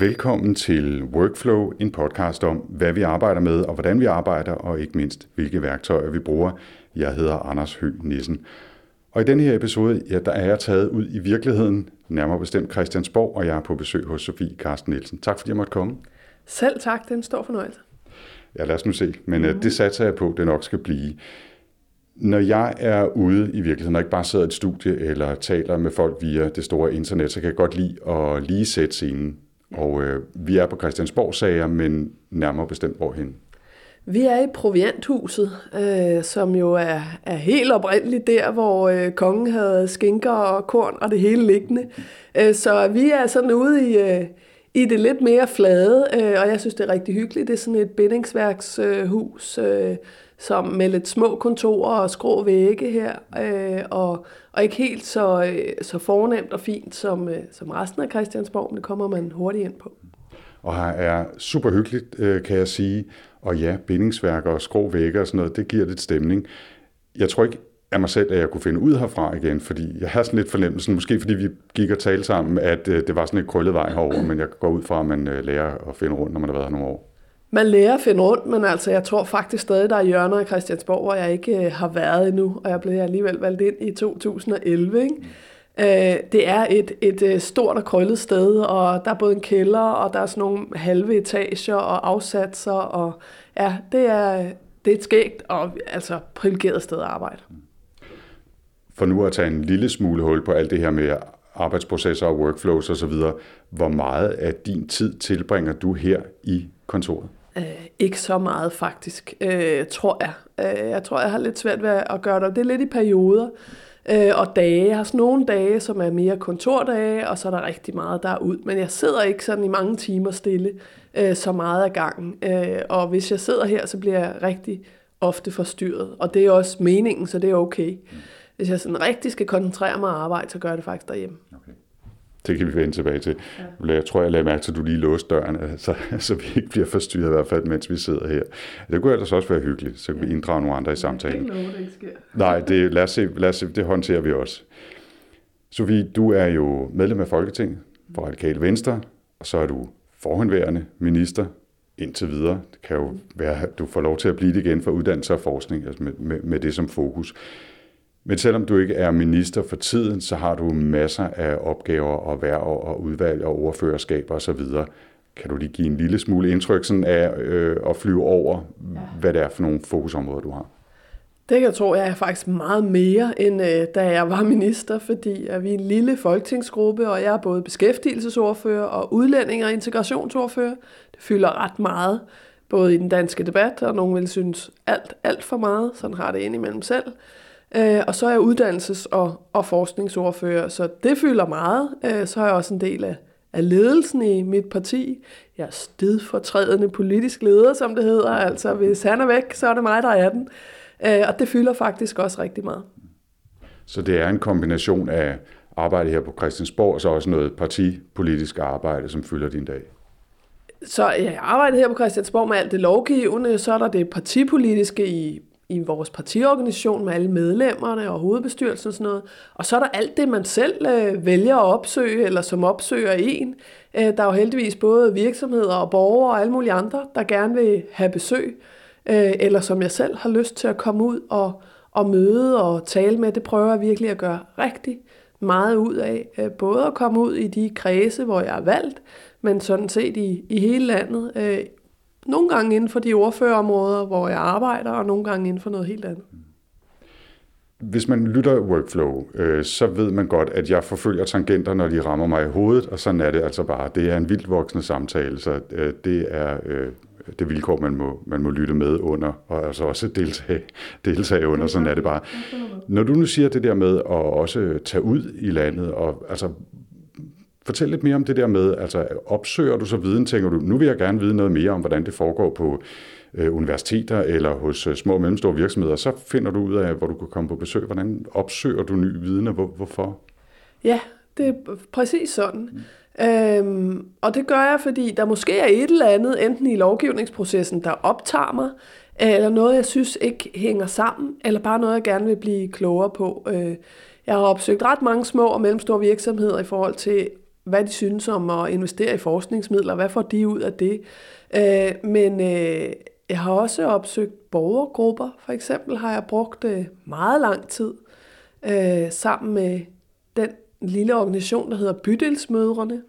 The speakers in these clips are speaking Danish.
Velkommen til Workflow, en podcast om, hvad vi arbejder med og hvordan vi arbejder, og ikke mindst, hvilke værktøjer vi bruger. Jeg hedder Anders Høgh Nissen. Og i denne her episode, ja, der er jeg taget ud i virkeligheden, nærmere bestemt Christiansborg, og jeg er på besøg hos Sofie Karsten Nielsen. Tak fordi jeg måtte komme. Selv tak, det er en stor fornøjelse. Ja, lad os nu se. Men mm. det satser jeg på, det nok skal blive. Når jeg er ude i virkeligheden, og ikke bare sidder i et studie eller taler med folk via det store internet, så kan jeg godt lide at lige sætte scenen. Og øh, vi er på Christiansborg sager, men nærmere bestemt hvorhen. Vi er i Provianthuset, øh, som jo er, er helt oprindeligt der, hvor øh, kongen havde skinker og korn og det hele liggende. Øh, så vi er sådan ude i, øh, i det lidt mere flade, øh, og jeg synes, det er rigtig hyggeligt. Det er sådan et bindingsværkshus, øh, som med lidt små kontorer og skrå vægge her, øh, og, og ikke helt så, øh, så fornemt og fint som, øh, som resten af Christiansborg, men det kommer man hurtigt ind på. Og her er super hyggeligt, øh, kan jeg sige. Og ja, bindingsværker og skrå vægge og sådan noget, det giver lidt stemning. Jeg tror ikke af mig selv, at jeg kunne finde ud herfra igen, fordi jeg har sådan lidt fornemmelsen, måske fordi vi gik og talte sammen, at øh, det var sådan et krøllet vej herover, men jeg går ud fra, at man øh, lærer at finde rundt, når man har været her nogle år. Man lærer at finde rundt, men altså, jeg tror faktisk stadig, der er hjørner i Christiansborg, hvor jeg ikke øh, har været endnu, og jeg blev alligevel valgt ind i 2011. Ikke? Øh, det er et, et øh, stort og krøllet sted, og der er både en kælder, og der er sådan nogle halve etager og afsatser, og ja, det er, det er et skægt og altså privilegeret sted at arbejde. For nu at tage en lille smule hul på alt det her med arbejdsprocesser og workflows osv., hvor meget af din tid tilbringer du her i kontoret? Øh, ikke så meget faktisk, øh, tror jeg. Øh, jeg tror, jeg har lidt svært ved at gøre det. Det er lidt i perioder øh, og dage. Jeg har sådan nogle dage, som er mere kontordage, og så er der rigtig meget der ud. Men jeg sidder ikke sådan i mange timer stille øh, så meget af gangen. Øh, og hvis jeg sidder her, så bliver jeg rigtig ofte forstyrret. Og det er også meningen, så det er okay. Hvis jeg sådan rigtig skal koncentrere mig og arbejde, så gør jeg det faktisk derhjemme. Det kan vi vende tilbage til. Ja. Jeg tror, jeg lader mærke til, at du lige låste døren, så, så vi ikke bliver forstyrret i hvert fald, mens vi sidder her. Det kunne ellers også være hyggeligt, så kan vi inddrage nogle andre i samtalen. Det er ikke det sker. Nej, det, lad os se, lad os se, det håndterer vi også. Sofie, du er jo medlem af Folketinget for Radikale Venstre, og så er du forhåndværende minister indtil videre. Det kan jo være, at du får lov til at blive det igen for uddannelse og forskning, altså med, med, med det som fokus. Men selvom du ikke er minister for tiden, så har du masser af opgaver og værv og udvalg og ordførerskaber osv. Kan du lige give en lille smule indtryk sådan af øh, at flyve over, ja. hvad det er for nogle fokusområder, du har? Det kan jeg tro, jeg er faktisk meget mere, end øh, da jeg var minister, fordi at vi er en lille folketingsgruppe, og jeg er både beskæftigelsesordfører og udlænding- og integrationsordfører. Det fylder ret meget, både i den danske debat, og nogen vil synes alt, alt for meget. Sådan har det indimellem selv. Øh, og så er jeg uddannelses- og, og forskningsordfører, så det fylder meget. Øh, så er jeg også en del af, af ledelsen i mit parti. Jeg er stedfortrædende politisk leder, som det hedder. Altså, hvis han er væk, så er det mig, der er den. Øh, og det fylder faktisk også rigtig meget. Så det er en kombination af arbejde her på Christiansborg, og så også noget partipolitisk arbejde, som fylder din dag? Så jeg arbejder her på Christiansborg med alt det lovgivende, så er der det partipolitiske i i vores partiorganisation med alle medlemmerne og hovedbestyrelsen og sådan noget. Og så er der alt det, man selv øh, vælger at opsøge, eller som opsøger en. Øh, der er jo heldigvis både virksomheder og borgere og alle mulige andre, der gerne vil have besøg, øh, eller som jeg selv har lyst til at komme ud og, og møde og tale med. Det prøver jeg virkelig at gøre rigtig meget ud af. Øh, både at komme ud i de kredse, hvor jeg er valgt, men sådan set i, i hele landet. Øh, nogle gange inden for de ordførerområder, hvor jeg arbejder, og nogle gange inden for noget helt andet. Hvis man lytter workflow, øh, så ved man godt, at jeg forfølger tangenter, når de rammer mig i hovedet, og sådan er det altså bare. Det er en vildt voksende samtale, så øh, det er øh, det vilkår, man må, man må lytte med under, og altså også deltage, deltage under, sådan er det bare. Når du nu siger det der med at også tage ud i landet, og altså Fortæl lidt mere om det der med, altså opsøger du så viden, tænker du, nu vil jeg gerne vide noget mere om, hvordan det foregår på øh, universiteter eller hos øh, små og mellemstore virksomheder, så finder du ud af, hvor du kan komme på besøg. Hvordan opsøger du ny viden, og hvor, hvorfor? Ja, det er præcis sådan. Mm. Øhm, og det gør jeg, fordi der måske er et eller andet, enten i lovgivningsprocessen, der optager mig, øh, eller noget, jeg synes ikke hænger sammen, eller bare noget, jeg gerne vil blive klogere på. Øh, jeg har opsøgt ret mange små og mellemstore virksomheder i forhold til hvad de synes om at investere i forskningsmidler, hvad får de ud af det. Øh, men øh, jeg har også opsøgt borgergrupper. For eksempel har jeg brugt øh, meget lang tid øh, sammen med den lille organisation, der hedder Bydelsmødrene,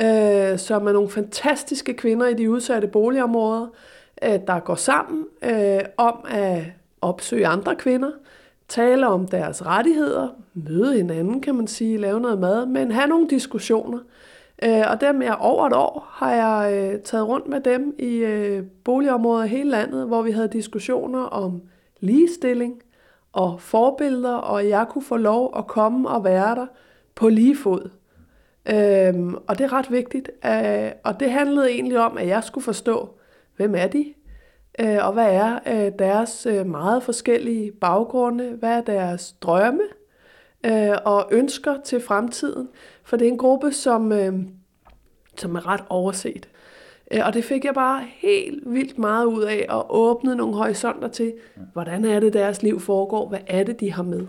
øh, som er nogle fantastiske kvinder i de udsatte boligområder, øh, der går sammen øh, om at opsøge andre kvinder, tale om deres rettigheder, møde hinanden, kan man sige, lave noget mad, men have nogle diskussioner. Øh, og dem over et år har jeg øh, taget rundt med dem i øh, boligområder i hele landet, hvor vi havde diskussioner om ligestilling og forbilleder, og jeg kunne få lov at komme og være der på lige fod. Øhm, og det er ret vigtigt. Øh, og det handlede egentlig om, at jeg skulle forstå, hvem er de? Øh, og hvad er øh, deres øh, meget forskellige baggrunde? Hvad er deres drømme øh, og ønsker til fremtiden? For det er en gruppe, som, øh, som er ret overset. Øh, og det fik jeg bare helt vildt meget ud af at åbne nogle horisonter til, hvordan er det deres liv foregår? Hvad er det, de har med?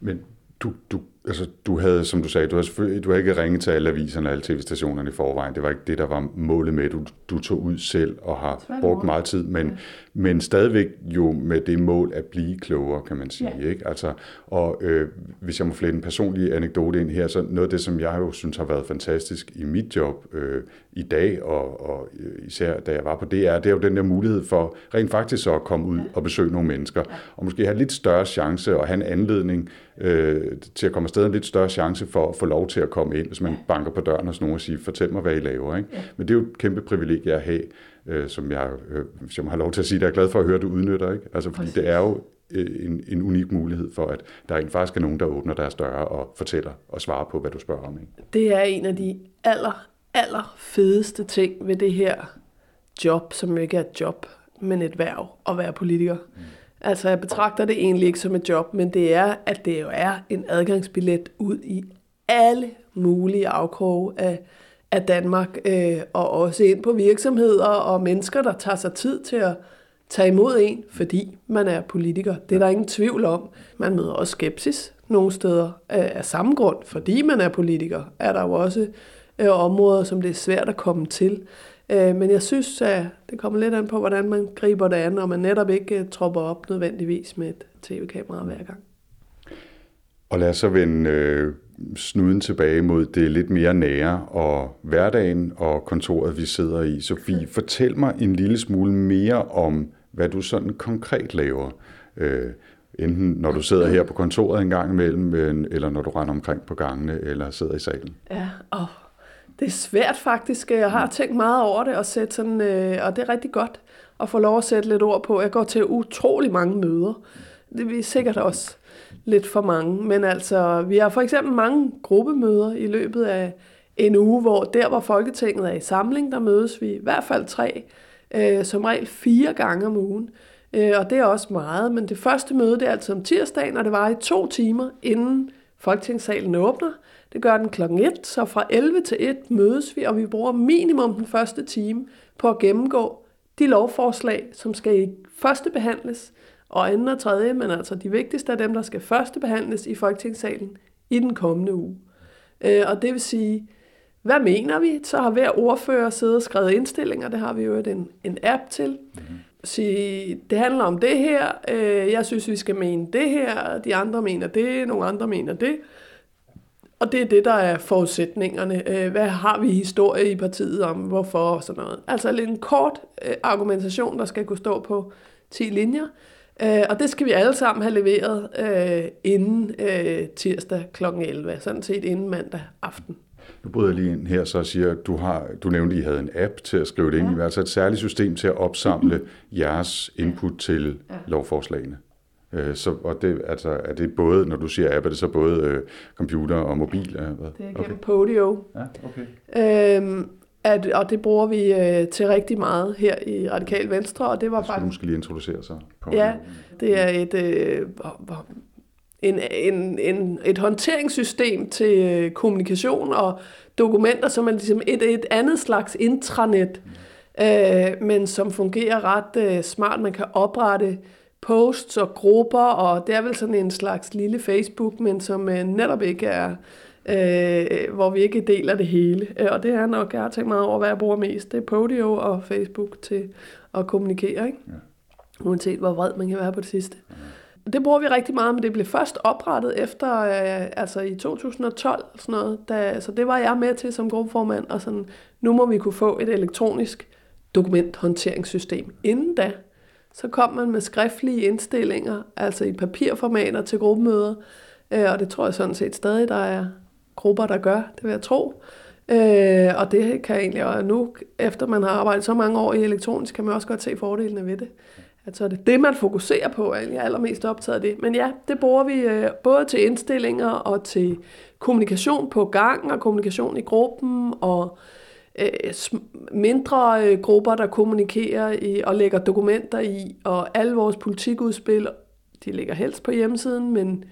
Men du, du altså, du havde, som du sagde, du selvfølgelig, du har ikke ringet til alle aviserne og alle tv-stationerne i forvejen. Det var ikke det, der var målet med, du, du tog ud selv og har brugt meget tid, men, ja. men stadigvæk jo med det mål at blive klogere, kan man sige. Ja. Ikke? Altså, og øh, hvis jeg må flette en personlig anekdote ind her, så noget af det, som jeg jo synes har været fantastisk i mit job øh, i dag, og, og især da jeg var på DR, det er jo den der mulighed for rent faktisk så at komme ud ja. og besøge nogle mennesker, ja. og måske have lidt større chance og have en anledning øh, til at komme afsted, en lidt større chance for at få lov til at komme ind, hvis man banker på døren hos nogen og siger, fortæl mig, hvad I laver. Ikke? Ja. Men det er jo et kæmpe privilegie at have, øh, som jeg, øh, som jeg har lov til at sige, der er glad for at høre, at du udnytter. Ikke? Altså, fordi Præcis. det er jo øh, en, en unik mulighed for, at der er faktisk er nogen, der åbner deres døre og fortæller og svarer på, hvad du spørger om. Ikke? Det er en af de aller, aller fedeste ting ved det her job, som ikke er et job, men et værv at være politiker. Mm. Altså, jeg betragter det egentlig ikke som et job, men det er, at det jo er en adgangsbillet ud i alle mulige afkroge af, af Danmark, øh, og også ind på virksomheder og mennesker, der tager sig tid til at tage imod en, fordi man er politiker. Det er der ingen tvivl om. Man møder også skepsis nogle steder af, af samme grund, fordi man er politiker, er der jo også øh, områder, som det er svært at komme til. Øh, men jeg synes, at det kommer lidt an på, hvordan man griber det an, og man netop ikke uh, tropper op nødvendigvis med et tv-kamera hver gang. Og lad os så vende øh, snuden tilbage mod det lidt mere nære og hverdagen og kontoret, vi sidder i. Sofie, fortæl mig en lille smule mere om, hvad du sådan konkret laver. Øh, enten når du sidder her på kontoret en gang imellem, eller når du render omkring på gangene, eller sidder i salen. Ja, og det er svært faktisk. Jeg har tænkt meget over det, og, sætte sådan, øh, og det er rigtig godt at få lov at sætte lidt ord på. Jeg går til utrolig mange møder. Det er sikkert også lidt for mange. Men altså, vi har for eksempel mange gruppemøder i løbet af en uge, hvor der, hvor Folketinget er i samling, der mødes vi i hvert fald tre, øh, som regel fire gange om ugen. Øh, og det er også meget, men det første møde, det er altid om tirsdagen, og det var i to timer, inden Folketingssalen åbner. Det gør den klokken 1, så fra 11 til 1 mødes vi, og vi bruger minimum den første time på at gennemgå de lovforslag, som skal i første behandles, og anden og tredje, men altså de vigtigste af dem, der skal første behandles i Folketingssalen i den kommende uge. Øh, og det vil sige, hvad mener vi? Så har hver ordfører siddet og skrevet indstillinger, det har vi jo en, en app til. Mm-hmm. Sige, det handler om det her, øh, jeg synes, vi skal mene det her, de andre mener det, nogle andre mener det. Og det er det, der er forudsætningerne. Øh, hvad har vi historie i partiet om, hvorfor og sådan noget. Altså en kort øh, argumentation, der skal kunne stå på 10 linjer. Øh, og det skal vi alle sammen have leveret inden tirsdag kl. 11, sådan set inden mandag aften. Nu bryder jeg lige ind her så siger, du, har, du nævnte, at I havde en app til at skrive det ind ja. i, altså et særligt system til at opsamle jeres input til ja. lovforslagene. Øh, så, og det, altså, er det både, når du siger app, er det så både øh, computer og mobil? Øh, hvad? Det er gennem okay. Podio. Ja, okay. Øhm, at, og det bruger vi øh, til rigtig meget her i Radikal Venstre, og det var bare... måske lige introducere sig. Ja, det er et, øh, en, en, en, et håndteringssystem til øh, kommunikation og dokumenter, som er ligesom et, et andet slags intranet, mm. øh, men som fungerer ret øh, smart. Man kan oprette posts og grupper, og det er vel sådan en slags lille Facebook, men som øh, netop ikke er, øh, hvor vi ikke deler det hele. Øh, og det er nok, jeg har tænkt meget over, hvad jeg bruger mest. Det er Podio og Facebook til at kommunikere, ikke? Ja. Uanset hvor vred man kan være på det sidste. Ja. Det bruger vi rigtig meget, men det blev først oprettet efter, øh, altså i 2012, sådan noget, da, så det var jeg med til som gruppeformand, og sådan, nu må vi kunne få et elektronisk dokumenthåndteringssystem. Inden da, så kom man med skriftlige indstillinger, altså i papirformater til gruppemøder, øh, og det tror jeg sådan set stadig, der er grupper, der gør, det vil jeg tro. Øh, og det kan egentlig, og nu efter man har arbejdet så mange år i elektronisk, kan man også godt se fordelene ved det. Altså er det det, man fokuserer på, er jeg allermest optaget af det. Men ja, det bruger vi øh, både til indstillinger og til kommunikation på gang og kommunikation i gruppen og øh, mindre øh, grupper, der kommunikerer i, og lægger dokumenter i, og alle vores politikudspil, de ligger helst på hjemmesiden, men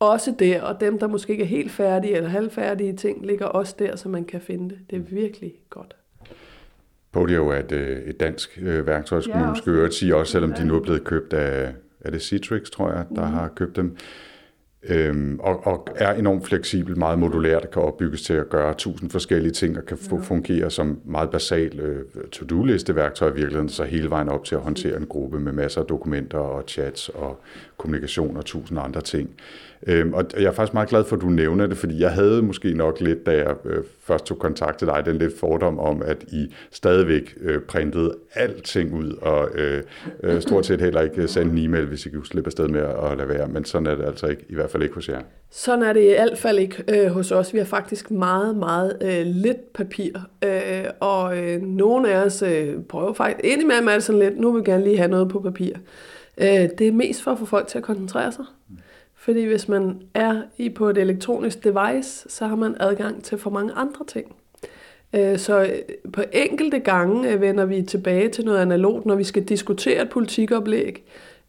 også der, og dem, der måske ikke er helt færdige eller halvfærdige ting, ligger også der, så man kan finde det. Det er virkelig godt. Podio er et, øh, et dansk øh, værktøj, skulle ja, man måske øvrigt sige, også selvom de nu er blevet købt af, er det Citrix, tror jeg, der mm. har købt dem. Øhm, og, og er enormt fleksibel, meget modulært, kan opbygges til at gøre tusind forskellige ting, og kan ja. fungere som meget basal øh, to-do-liste værktøj i virkeligheden, så hele vejen op til at håndtere en gruppe med masser af dokumenter og chats og kommunikation og tusind andre ting. Øhm, og jeg er faktisk meget glad for, at du nævner det, fordi jeg havde måske nok lidt, da jeg øh, først tog kontakt til dig, den lidt fordom om, at I stadigvæk øh, printede alting ud, og øh, øh, stort set heller ikke sendte en e-mail, hvis I kunne slippe afsted med at lade være. Men sådan er det altså ikke, i hvert fald ikke hos jer. Sådan er det i hvert fald ikke øh, hos os. Vi har faktisk meget, meget øh, lidt papir, øh, og øh, nogle af os øh, prøver faktisk, indimellem er det sådan lidt, nu vil vi gerne lige have noget på papir. Øh, det er mest for at få folk til at koncentrere sig. Mm. Fordi hvis man er i på et elektronisk device, så har man adgang til for mange andre ting. Øh, så øh, på enkelte gange øh, vender vi tilbage til noget analogt, når vi skal diskutere et politikoplæg,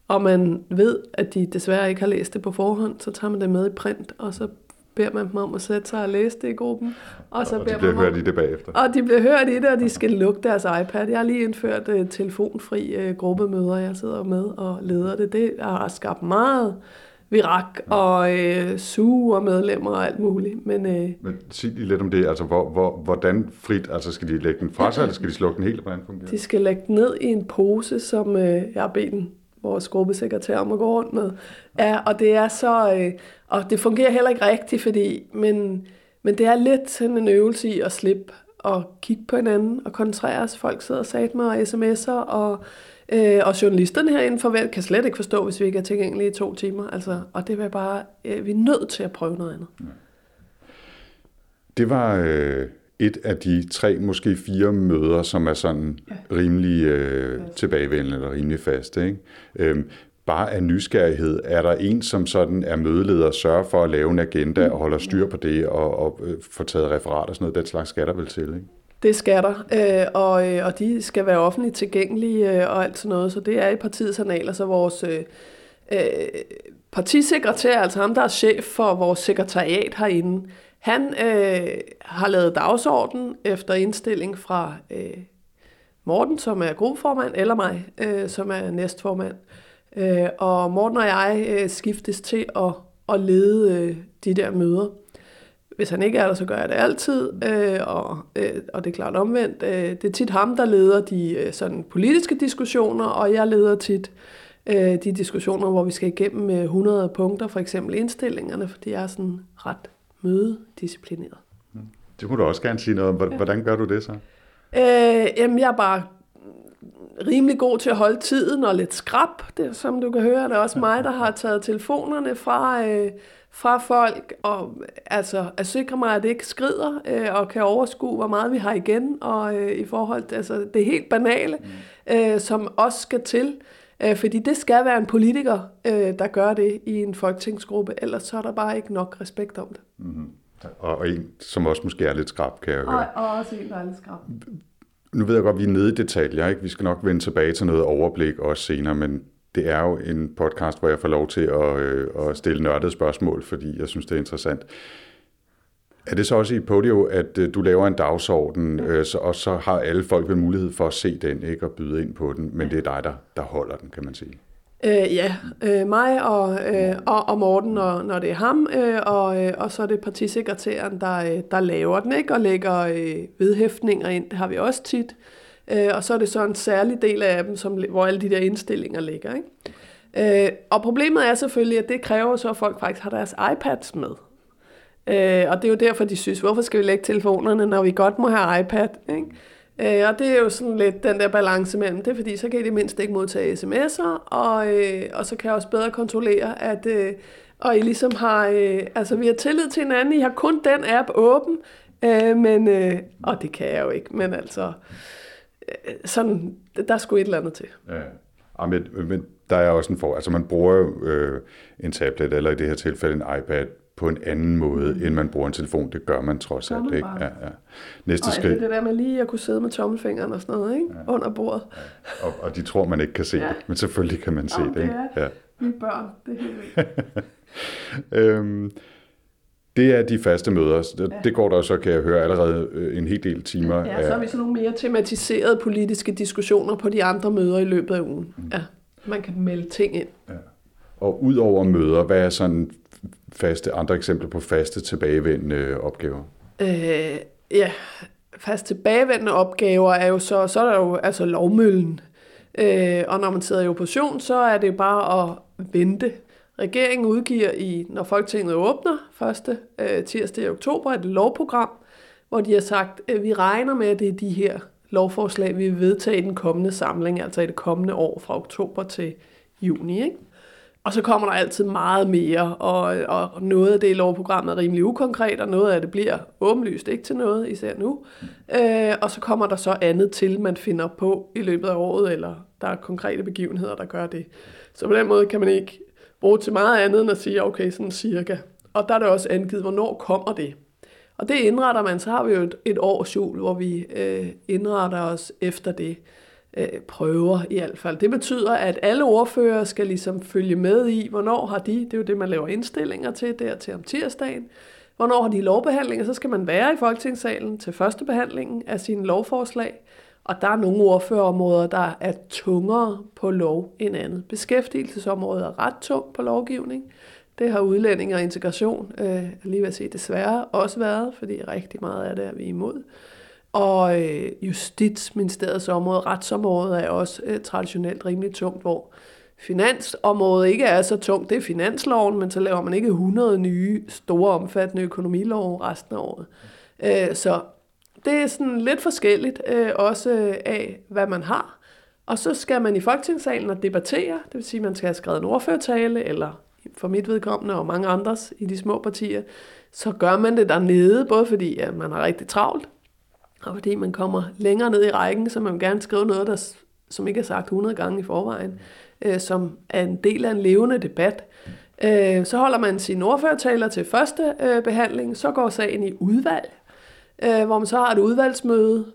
og man ved, at de desværre ikke har læst det på forhånd, så tager man det med i print, og så beder man dem om at sætte sig og læse det i gruppen. Og, så og beder de bliver hørt i det bagefter. Og de bliver hørt i det, og de skal lukke deres iPad. Jeg har lige indført uh, telefonfri uh, gruppemøder, jeg sidder med og leder det. Det har skabt meget virak og øh, suge og medlemmer og alt muligt. Men, øh, Men sig lige lidt om det, altså hvor, hvor, hvordan frit, altså skal de lægge den fra sig, eller skal de slukke den helt, hvordan fungerer De skal lægge den ned i en pose, som øh, jeg har bedt den, vores gruppesekretær om at gå rundt med. Ja, og det er så, øh, og det fungerer heller ikke rigtigt, fordi, men, men det er lidt sådan en øvelse i at slippe og kigge på hinanden og koncentrere os. Folk sidder og sagde mig og sms'er, og Øh, og journalisterne herinde forvent, kan slet ikke forstå, hvis vi ikke er tilgængelige i to timer. Altså, og det var bare, øh, vi er nødt til at prøve noget andet. Ja. Det var øh, et af de tre, måske fire møder, som er sådan ja. rimelig øh, tilbagevendende eller rimelig faste. Ikke? Øh, bare af nysgerrighed, er der en, som sådan er mødeleder og sørger for at lave en agenda og holder styr på det og, og øh, få taget referat og sådan noget, den slags skal der vel til, ikke? Det skal der, øh, og, øh, og de skal være offentligt tilgængelige øh, og alt sådan noget, så det er i partiets analer, så vores øh, øh, partisekretær, altså ham, der er chef for vores sekretariat herinde, han øh, har lavet dagsorden efter indstilling fra øh, Morten, som er gruppeformand, eller mig, øh, som er næstformand. Øh, og Morten og jeg øh, skiftes til at, at lede øh, de der møder. Hvis han ikke er der, så gør jeg det altid, øh, og, øh, og det er klart omvendt. Øh, det er tit ham, der leder de øh, sådan politiske diskussioner, og jeg leder tit øh, de diskussioner, hvor vi skal igennem øh, 100 punkter, for eksempel indstillingerne, for de er sådan ret mødedisciplineret. Mm. Det kunne du også gerne sige noget om. Hvordan gør du det så? Øh, jamen, jeg er bare rimelig god til at holde tiden og lidt skrab. Det, som du kan høre, det er også mig, der har taget telefonerne fra, øh, fra folk, og altså at sikre mig, at det ikke skrider, øh, og kan overskue, hvor meget vi har igen, og øh, i forhold til altså, det helt banale, mm. øh, som også skal til. Øh, fordi det skal være en politiker, øh, der gør det i en folketingsgruppe, ellers så er der bare ikke nok respekt om det. Mm-hmm. Og en, som også måske er lidt skrab, kan jeg høre. Og, og også en, der er lidt skrab. Nu ved jeg godt, at vi er nede i detaljer. Ikke? Vi skal nok vende tilbage til noget overblik også senere, men det er jo en podcast, hvor jeg får lov til at, øh, at stille nørdede spørgsmål, fordi jeg synes, det er interessant. Er det så også i Podio, at øh, du laver en dagsorden, øh, så, og så har alle folk vel mulighed for at se den ikke og byde ind på den, men det er dig, der, der holder den, kan man sige? Øh, ja, øh, mig og, øh, og, og Morten, når, når det er ham, øh, og, øh, og så er det partisekretæren, der, øh, der laver den, ikke? og lægger øh, vedhæftninger ind. Det har vi også tit. Øh, Øh, og så er det så en særlig del af appen, som, hvor alle de der indstillinger ligger. Ikke? Øh, og problemet er selvfølgelig, at det kræver så, at folk faktisk har deres iPads med. Øh, og det er jo derfor, de synes, hvorfor skal vi lægge telefonerne, når vi godt må have iPad? Ikke? Øh, og det er jo sådan lidt den der balance mellem det, fordi så kan I det mindst ikke modtage sms'er, og, øh, og så kan jeg også bedre kontrollere, at øh, og I ligesom har, øh, altså vi har tillid til hinanden, I har kun den app åben, øh, men, øh, og det kan jeg jo ikke, men altså, øh, sådan, der skulle et eller andet til. Ja. Ja, men, men der er også en for, altså man bruger jo øh, en tablet, eller i det her tilfælde en iPad, på en anden måde, mm. end man bruger en telefon. Det gør man trods alt. Ikke? Ja, ja. Næste og skridt. det der med lige at kunne sidde med tommelfingeren og sådan noget ikke? Ja. under bordet. Ja. Og, og de tror, man ikke kan se ja. det, men selvfølgelig kan man se Jamen, det. Ikke? Det er ja. vi børn, det er helt øhm, det er de faste møder. Det, ja. det går der så, kan jeg høre, allerede øh, en hel del timer. Ja, så har vi sådan nogle mere tematiserede politiske diskussioner på de andre møder i løbet af ugen. Mm. Ja, man kan melde ting ind. Ja. Og ud over møder, hvad er sådan faste, andre eksempler på faste tilbagevendende opgaver? Øh, ja, fast tilbagevendende opgaver er jo så, så er der jo altså lovmøllen. Øh, og når man sidder i opposition, så er det bare at vente. Regeringen udgiver i, når Folketinget åbner, første øh, tirsdag i oktober, et lovprogram, hvor de har sagt, at vi regner med, at det er de her lovforslag, vi vil vedtage i den kommende samling, altså i det kommende år fra oktober til juni. Ikke? Og så kommer der altid meget mere, og, og noget af det i lovprogrammet er rimelig ukonkret, og noget af det bliver åbenlyst ikke til noget, især nu. Øh, og så kommer der så andet til, man finder på i løbet af året, eller der er konkrete begivenheder, der gør det. Så på den måde kan man ikke bruge til meget andet end at sige, okay, sådan cirka. Og der er det også angivet, hvornår kommer det. Og det indretter man, så har vi jo et, et års jul, hvor vi øh, indretter os efter det øh, prøver i hvert fald. Det betyder, at alle ordfører skal ligesom følge med i, hvornår har de, det er jo det, man laver indstillinger til, der til om tirsdagen, hvornår har de lovbehandlinger, så skal man være i Folketingssalen til første behandlingen af sine lovforslag, og der er nogle ordførerområder, der er tungere på lov end andet. Beskæftigelsesområdet er ret tung på lovgivning. Det har udlænding og integration, øh, lige ved at sige desværre, også været, fordi rigtig meget af det er vi imod. Og øh, Justitsministeriets område, retsområdet, er også øh, traditionelt rimelig tungt, hvor finansområdet ikke er så tungt. Det er finansloven, men så laver man ikke 100 nye, store, omfattende økonomilov resten af året. Øh, så det er sådan lidt forskelligt, øh, også øh, af hvad man har. Og så skal man i Folketingssalen og debattere, det vil sige, at man skal have skrevet en ordførtale, eller for mit vedkommende og mange andres i de små partier, så gør man det dernede, både fordi at man har rigtig travlt, og fordi man kommer længere ned i rækken, så man vil gerne skrive noget, der, som ikke er sagt 100 gange i forvejen, øh, som er en del af en levende debat. Øh, så holder man sine ordførertaler til første øh, behandling, så går sagen i udvalg, øh, hvor man så har et udvalgsmøde.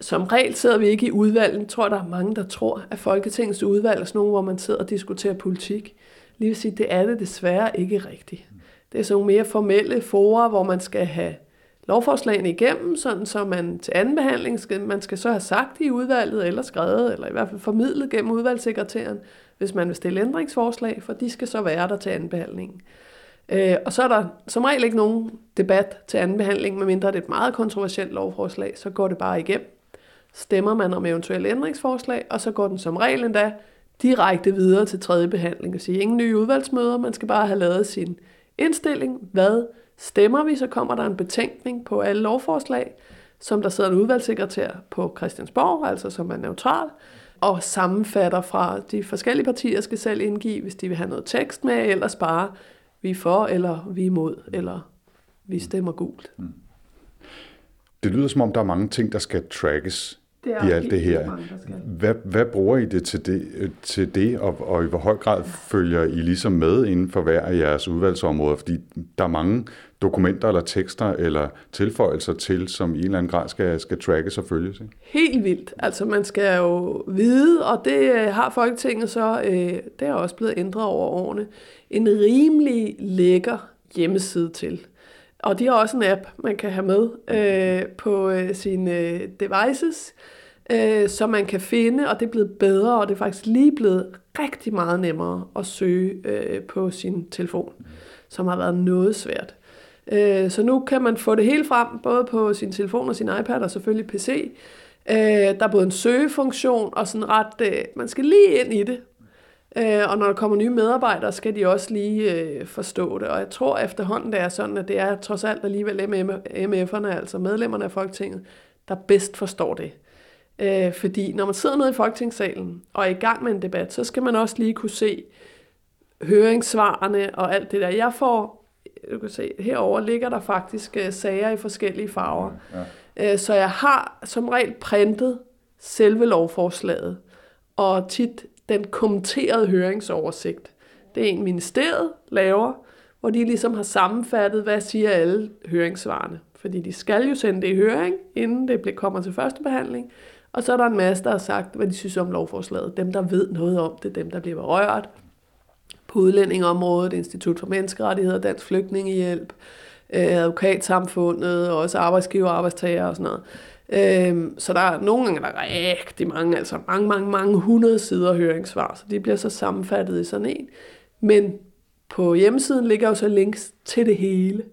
Som regel sidder vi ikke i udvalgen. Jeg tror, der er mange, der tror, at Folketingets udvalg er sådan nogle, hvor man sidder og diskuterer politik. Lige vil sige, det er det desværre ikke rigtigt. Det er sådan nogle mere formelle forer, hvor man skal have lovforslagene igennem, sådan så man til anden behandling skal, man skal så have sagt i udvalget, eller skrevet, eller i hvert fald formidlet gennem udvalgssekretæren, hvis man vil stille ændringsforslag, for de skal så være der til anden behandling. Øh, og så er der som regel ikke nogen debat til anden behandling, medmindre det er et meget kontroversielt lovforslag, så går det bare igennem. Stemmer man om eventuelle ændringsforslag, og så går den som regel endda direkte videre til tredje behandling. Og sige, ingen nye udvalgsmøder, man skal bare have lavet sin indstilling, hvad Stemmer vi, så kommer der en betænkning på alle lovforslag, som der sidder en udvalgssekretær på Christiansborg, altså som er neutral, og sammenfatter fra de forskellige partier skal selv indgive, hvis de vil have noget tekst med, ellers bare vi er for, eller vi er imod, eller vi stemmer gult. Mm. Det lyder som om, der er mange ting, der skal trackes det i alt det her. hvad, hvad bruger I det til det, til det og, og i hvor høj grad følger I ligesom med inden for hver af jeres udvalgsområder? Fordi der er mange dokumenter eller tekster eller tilføjelser til, som i en eller anden grad skal, skal trackes og følges. Ikke? Helt vildt. Altså man skal jo vide, og det øh, har Folketinget så, øh, det er også blevet ændret over årene, en rimelig lækker hjemmeside til. Og de har også en app, man kan have med øh, på øh, sine øh, devices. øh, som man kan finde, og det er blevet bedre, og det er faktisk lige blevet rigtig meget nemmere at søge øh, på sin telefon, som har været noget svært. Øh, så nu kan man få det hele frem, både på sin telefon og sin iPad, og selvfølgelig PC. Øh, der er både en søgefunktion, og sådan ret, øh, man skal lige ind i det. Øh, og når der kommer nye medarbejdere, skal de også lige øh, forstå det. Og jeg tror efterhånden, det er sådan, at det er trods alt alligevel MF'erne, altså medlemmerne af Folketinget, der bedst forstår det. Øh, fordi når man sidder nede i Folketingssalen og er i gang med en debat, så skal man også lige kunne se høringssvarene og alt det der. Jeg får, du kan se, herover ligger der faktisk uh, sager i forskellige farver. Ja. Uh, så jeg har som regel printet selve lovforslaget, og tit den kommenterede høringsoversigt. Det er en ministeriet laver, hvor de ligesom har sammenfattet, hvad siger alle høringssvarene. Fordi de skal jo sende det i høring, inden det kommer til første behandling. Og så er der en masse, der har sagt, hvad de synes om lovforslaget. Dem, der ved noget om det, dem, der bliver berørt. På udlændingområdet, Institut for Menneskerettigheder, Dansk Flygtningehjælp, øh, advokatsamfundet, og også arbejdsgiver og arbejdstager og sådan noget. Øhm, så der er nogle gange, der er rigtig mange, altså mange, mange, mange hundrede sider høringssvar, så de bliver så sammenfattet i sådan en. Men på hjemmesiden ligger jo så links til det hele.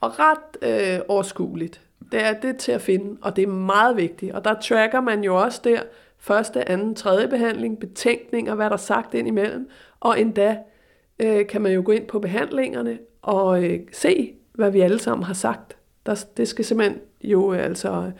Og ret øh, overskueligt. Det er det til at finde, og det er meget vigtigt. Og der tracker man jo også der første, anden, tredje behandling, betænkninger, hvad der er sagt ind imellem, og endda øh, kan man jo gå ind på behandlingerne og øh, se, hvad vi alle sammen har sagt. Der, det skal simpelthen jo øh, altså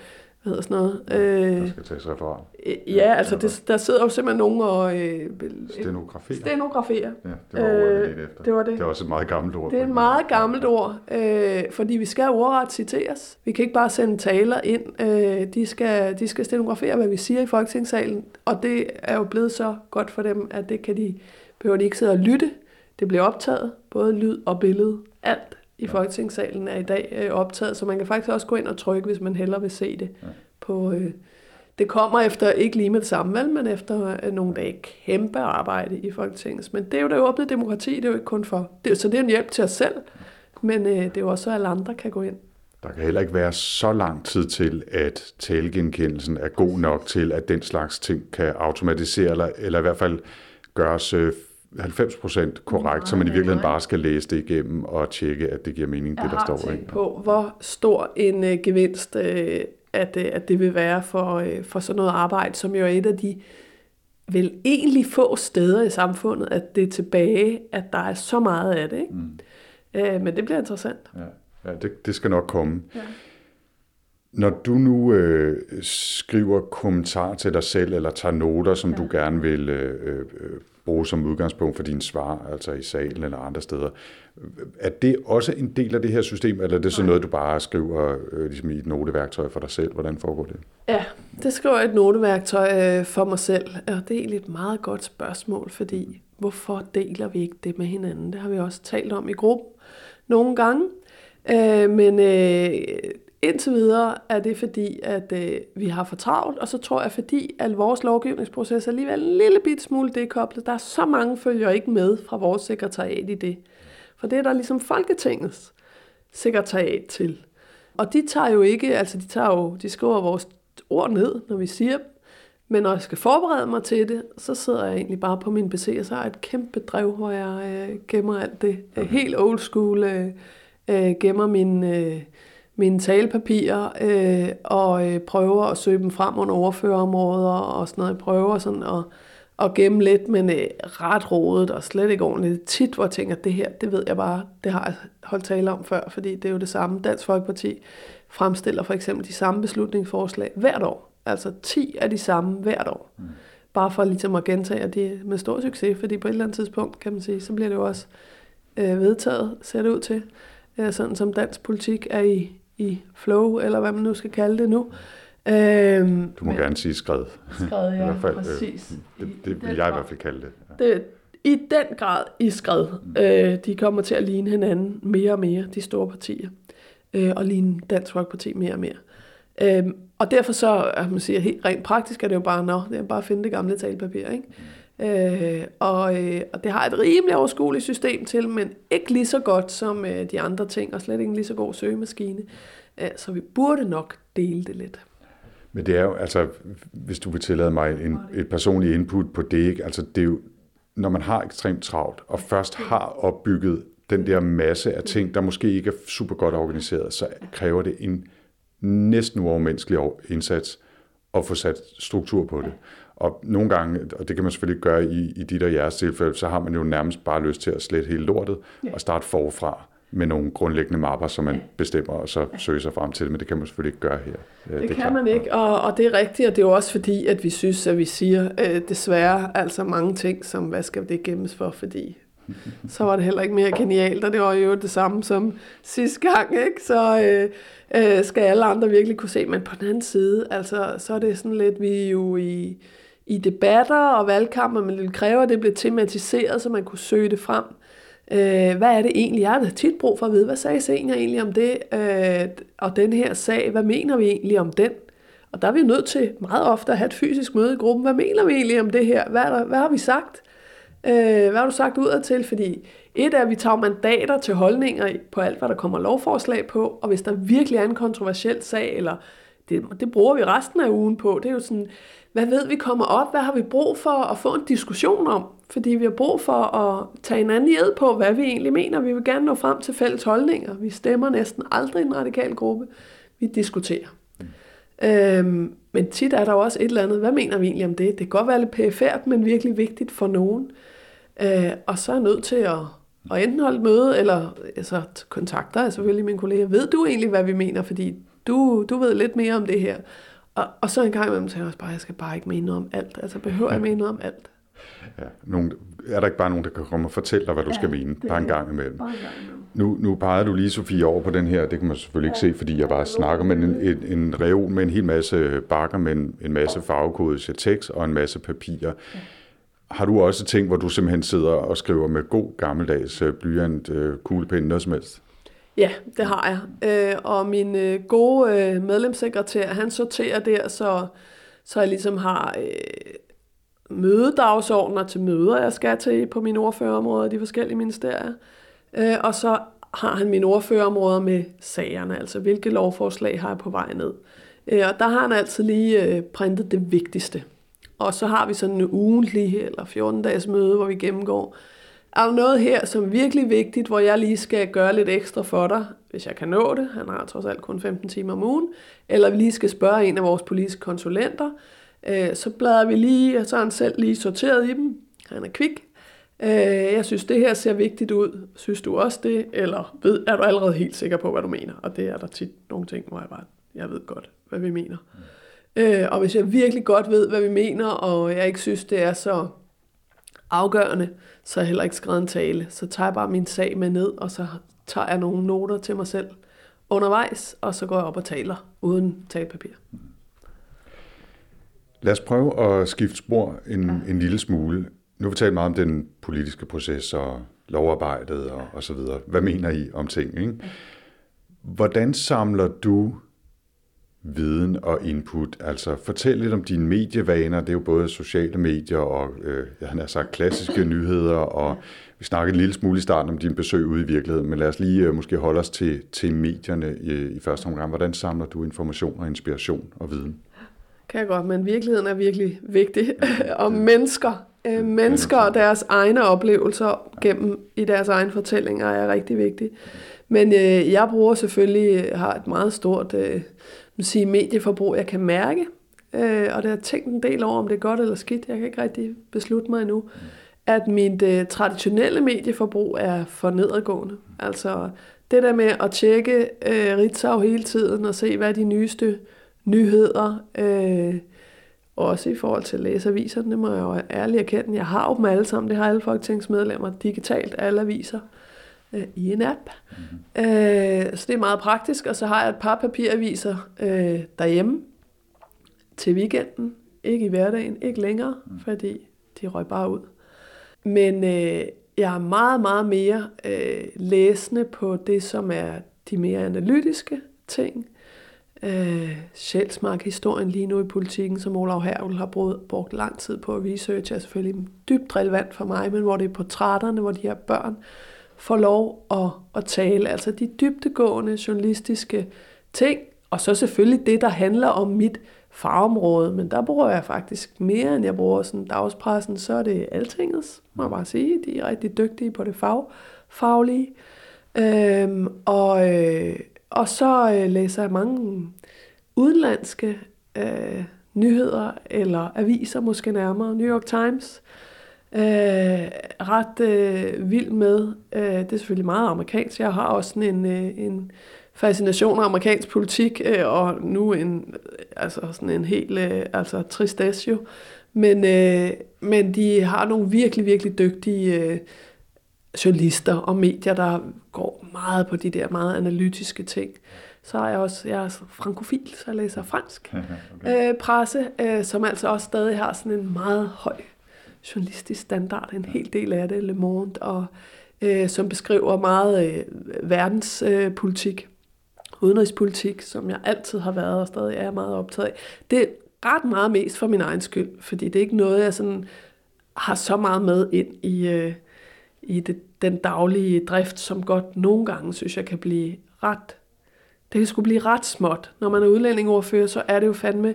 hvad hedder sådan noget? Øh, der skal tages referat. Øh, ja, altså det, der sidder jo simpelthen nogen og... Øh, stenograferer. Stenograferer. Ja, det var ordet, øh, efter. Det var det. Det er også et meget gammelt ord. Det er et meget gammelt ord, øh, fordi vi skal ordret citeres. Vi kan ikke bare sende taler ind. Øh, de, skal, de skal stenografere, hvad vi siger i Folketingssalen, og det er jo blevet så godt for dem, at det kan de, behøver de ikke sidde og lytte. Det bliver optaget, både lyd og billede. Alt i Folketingssalen er i dag øh, optaget, så man kan faktisk også gå ind og trykke, hvis man hellere vil se det. Ja. På, øh, det kommer efter, ikke lige med det samme, vel, men efter øh, nogle dage kæmpe arbejde i Folketinget. Men det er jo det åbne demokrati, det er jo ikke kun for... Det, så det er en hjælp til os selv, men øh, det er jo også, så alle andre kan gå ind. Der kan heller ikke være så lang tid til, at talegenkendelsen er god nok til, at den slags ting kan automatisere, eller, eller i hvert fald gøres øh, 90% korrekt, så man i virkeligheden bare skal læse det igennem og tjekke, at det giver mening, det der står. Jeg på, hvor stor en uh, gevinst, uh, at, uh, at det vil være for, uh, for sådan noget arbejde, som jo er et af de vel egentlig få steder i samfundet, at det er tilbage, at der er så meget af det. Ikke? Mm. Uh, men det bliver interessant. Ja, ja det, det skal nok komme. Ja. Når du nu øh, skriver kommentar til dig selv, eller tager noter, som ja. du gerne vil øh, øh, bruge som udgangspunkt for dine svar, altså i salen eller andre steder. Er det også en del af det her system, eller er det så noget, du bare skriver øh, ligesom i et noteværktøj for dig selv? Hvordan foregår det? Ja, det skriver jeg et noteværktøj øh, for mig selv, og det er egentlig et meget godt spørgsmål, fordi hvorfor deler vi ikke det med hinanden? Det har vi også talt om i gruppen nogle gange. Øh, men øh, Indtil videre er det fordi, at øh, vi har for travlt, og så tror jeg, fordi at vores lovgivningsproces er alligevel en lille bit smule dekoblet. Der er så mange følger ikke med fra vores sekretariat i det. For det er der ligesom Folketingets sekretariat til. Og de tager jo ikke, altså de tager jo, de skriver vores ord ned, når vi siger dem. Men når jeg skal forberede mig til det, så sidder jeg egentlig bare på min PC, og så har jeg et kæmpe drev, hvor jeg øh, gemmer alt det. Okay. Helt old school øh, øh, gemmer min... Øh, mine talepapirer øh, og øh, prøver at søge dem frem under overførerområder og sådan noget. Jeg prøver sådan at, at gemme lidt, men øh, ret rodet og slet ikke ordentligt. Tit, hvor jeg tænker, det her, det ved jeg bare, det har jeg holdt tale om før, fordi det er jo det samme. Dansk Folkeparti fremstiller for eksempel de samme beslutningsforslag hvert år. Altså 10 af de samme hvert år. Mm. Bare for ligesom at gentage, det med stor succes, fordi på et eller andet tidspunkt, kan man sige, så bliver det jo også øh, vedtaget, ser det ud til. Øh, sådan som dansk politik er i, i flow, eller hvad man nu skal kalde det nu. Øhm, du må men, gerne sige skred. Skred, ja, I hvert fald, øh, præcis. Øh, det, det vil jeg i hvert fald kalde det. Ja. det. I den grad i skred. Mm. Øh, de kommer til at ligne hinanden mere og mere, de store partier. Øh, og ligne Dansk Folkeparti mere og mere. Øh, og derfor så, at man siger, helt rent praktisk er det jo bare, nå, det er bare at finde det gamle talepapir, ikke? Mm. Øh, og, øh, og det har et rimelig overskueligt system til, men ikke lige så godt som øh, de andre ting, og slet ikke en lige så god søgemaskine. Øh, så vi burde nok dele det lidt. Men det er jo, altså, hvis du vil tillade mig en, et personligt input på det, ikke? altså det er jo, når man har ekstremt travlt, og først har opbygget den der masse af ting, der måske ikke er super godt organiseret, så kræver det en næsten uovermenneskelig indsats at få sat struktur på det. Og nogle gange, og det kan man selvfølgelig gøre i, i dit og jeres tilfælde, så har man jo nærmest bare lyst til at slette hele lortet og starte forfra med nogle grundlæggende mapper, som man bestemmer, og så søger sig frem til men det kan man selvfølgelig ikke gøre her. Det, det kan klart. man ikke, og, og det er rigtigt, og det er jo også fordi, at vi synes, at vi siger øh, desværre altså mange ting, som hvad skal det gemmes for, fordi så var det heller ikke mere genialt, og det var jo det samme som sidste gang, ikke? Så øh, øh, skal alle andre virkelig kunne se, men på den anden side, altså, så er det sådan lidt, vi er jo i, i debatter og valgkamper, men det kræver, at det blev tematiseret, så man kunne søge det frem. Øh, hvad er det egentlig? Jeg har tit brug for at vide, hvad sagde senior egentlig om det, øh, og den her sag, hvad mener vi egentlig om den? Og der er vi nødt til meget ofte at have et fysisk møde i gruppen. Hvad mener vi egentlig om det her? Hvad, der, hvad har vi sagt? Øh, hvad har du sagt udadtil? Fordi et er, at vi tager mandater til holdninger på alt, hvad der kommer lovforslag på, og hvis der virkelig er en kontroversiel sag, eller det, det bruger vi resten af ugen på, det er jo sådan, hvad ved vi kommer op? Hvad har vi brug for at få en diskussion om? Fordi vi har brug for at tage en anden ed på, hvad vi egentlig mener. Vi vil gerne nå frem til fælles holdninger. Vi stemmer næsten aldrig i en radikal gruppe. Vi diskuterer. Mm. Øhm, men tit er der også et eller andet, hvad mener vi egentlig om det? Det kan godt være lidt perifært, men virkelig vigtigt for nogen. Øh, og så er jeg nødt til at, at enten holde et møde, eller altså, kontakter jeg selvfølgelig mine kolleger. Ved du egentlig, hvad vi mener? Fordi du, du ved lidt mere om det her. Og, og så en gang imellem siger jeg også bare, jeg skal bare ikke mene noget om alt. Altså behøver jeg mene noget om alt? Ja, nogen, er der ikke bare nogen, der kan komme og fortælle dig, hvad du ja, skal mene? Bare en gang imellem. Bare en gang imellem. Nu, nu pegede du lige, Sofie, over på den her. Det kan man selvfølgelig ikke se, fordi jeg bare snakker med en, en, en reol med en hel masse bakker, med en, en masse farvekodet tekst og en masse papirer. Ja. Har du også ting, hvor du simpelthen sidder og skriver med god gammeldags øh, blyant, øh, kuglepen, noget som helst? Ja, det har jeg. Øh, og min øh, gode øh, medlemssekretær, han sorterer der, så, så jeg ligesom har øh, mødedagsordner til møder, jeg skal til på mine ordførerområder i de forskellige ministerier. Øh, og så har han mine ordførerområder med sagerne, altså hvilke lovforslag har jeg på vej ned. Øh, og der har han altid lige øh, printet det vigtigste. Og så har vi sådan en ugentlig eller 14-dages møde, hvor vi gennemgår, er der noget her, som er virkelig vigtigt, hvor jeg lige skal gøre lidt ekstra for dig, hvis jeg kan nå det, han har trods alt kun 15 timer om ugen, eller vi lige skal spørge en af vores politiske konsulenter, øh, så bladrer vi lige, og så har han selv lige sorteret i dem. Han er kvik. Øh, jeg synes, det her ser vigtigt ud. Synes du også det? Eller ved, er du allerede helt sikker på, hvad du mener? Og det er der tit nogle ting, hvor jeg bare, jeg ved godt, hvad vi mener. Mm. Øh, og hvis jeg virkelig godt ved, hvad vi mener, og jeg ikke synes, det er så afgørende, så har jeg heller ikke skrevet en tale. Så tager jeg bare min sag med ned, og så tager jeg nogle noter til mig selv undervejs, og så går jeg op og taler uden talepapir. Lad os prøve at skifte spor en, en lille smule. Nu har vi talt meget om den politiske proces og lovarbejdet og, og så videre. Hvad mener I om ting? Ikke? Hvordan samler du viden og input. Altså fortæl lidt om dine medievaner. Det er jo både sociale medier og øh, jeg har sagt klassiske nyheder, og vi snakkede en lille smule i starten om din besøg ude i virkeligheden, men lad os lige øh, måske holde os til, til medierne i, i første omgang. Hvordan samler du information og inspiration og viden? Kan jeg godt, men virkeligheden er virkelig vigtig. og mennesker, øh, mennesker og deres egne oplevelser gennem i deres egen fortællinger er rigtig vigtige. Men øh, jeg bruger selvfølgelig, har et meget stort øh, sige, medieforbrug, jeg kan mærke. Øh, og det har jeg tænkt en del over, om det er godt eller skidt. Jeg kan ikke rigtig beslutte mig endnu. At mit øh, traditionelle medieforbrug er for nedadgående. Altså det der med at tjekke øh, Ritzau hele tiden og se, hvad de nyeste nyheder. Øh, også i forhold til læseaviserne, det må jeg jo ærligt erkende. Jeg har jo dem alle sammen, det har alle folketingsmedlemmer digitalt, alle aviser øh, i en app. Mm-hmm. Øh, så det er meget praktisk, og så har jeg et par papiraviser øh, derhjemme til weekenden. Ikke i hverdagen, ikke længere, mm. fordi de røg bare ud. Men øh, jeg er meget, meget mere øh, læsende på det, som er de mere analytiske ting. Øh, Sjælsmark-historien lige nu i politikken, som Olav Hervel har brugt, brugt lang tid på at researche, er selvfølgelig dybt relevant for mig, men hvor det er portrætterne, hvor de her børn får lov at, at tale. Altså de dybtegående journalistiske ting, og så selvfølgelig det, der handler om mit fagområde, men der bruger jeg faktisk mere, end jeg bruger sådan dagspressen, så er det altingets, må jeg bare sige. De er rigtig dygtige på det fag, faglige. Øhm, og, øh, og så øh, læser jeg mange udenlandske øh, nyheder, eller aviser måske nærmere. New York Times, øh, ret øh, vild med. Øh, det er selvfølgelig meget amerikansk. Jeg har også sådan en, øh, en fascination af amerikansk politik, øh, og nu en, altså sådan en helt øh, altså tristesse jo. Men, øh, men de har nogle virkelig, virkelig dygtige øh, journalister og medier, der går meget på de der meget analytiske ting. Så er jeg også jeg er frankofil, så jeg læser fransk okay. øh, presse, øh, som altså også stadig har sådan en meget høj journalistisk standard, en hel del af det, Le Monde, og øh, som beskriver meget øh, verdenspolitik, øh, udenrigspolitik, som jeg altid har været og stadig er meget optaget af. Det er ret meget mest for min egen skyld, fordi det er ikke noget, jeg sådan har så meget med ind i, øh, i det, den daglige drift, som godt nogle gange, synes jeg, kan blive ret det kan sgu blive ret småt. Når man er udlændingoverfører, så er det jo fandme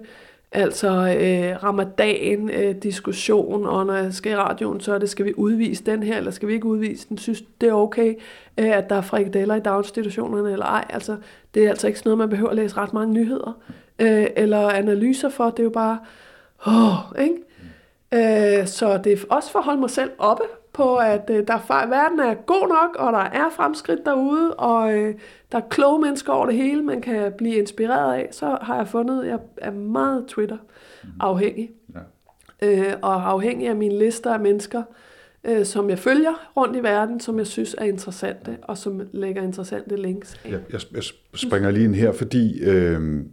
altså øh, ramadan, øh, diskussion, og når jeg skal i radioen, så er det, skal vi udvise den her, eller skal vi ikke udvise den? Synes det er okay, øh, at der er frikadeller i daginstitutionerne, eller ej? Altså, det er altså ikke sådan noget, man behøver at læse ret mange nyheder, øh, eller analyser for. Det er jo bare, åh, ikke? Øh, så det er også for at holde mig selv oppe på, at øh, der verden er god nok, og der er fremskridt derude, og øh, der er kloge mennesker over det hele, man kan blive inspireret af, så har jeg fundet, at jeg er meget Twitter-afhængig. Ja. Øh, og afhængig af mine lister af mennesker, øh, som jeg følger rundt i verden, som jeg synes er interessante, og som lægger interessante links. Jeg, jeg, jeg springer lige ind her, fordi øh,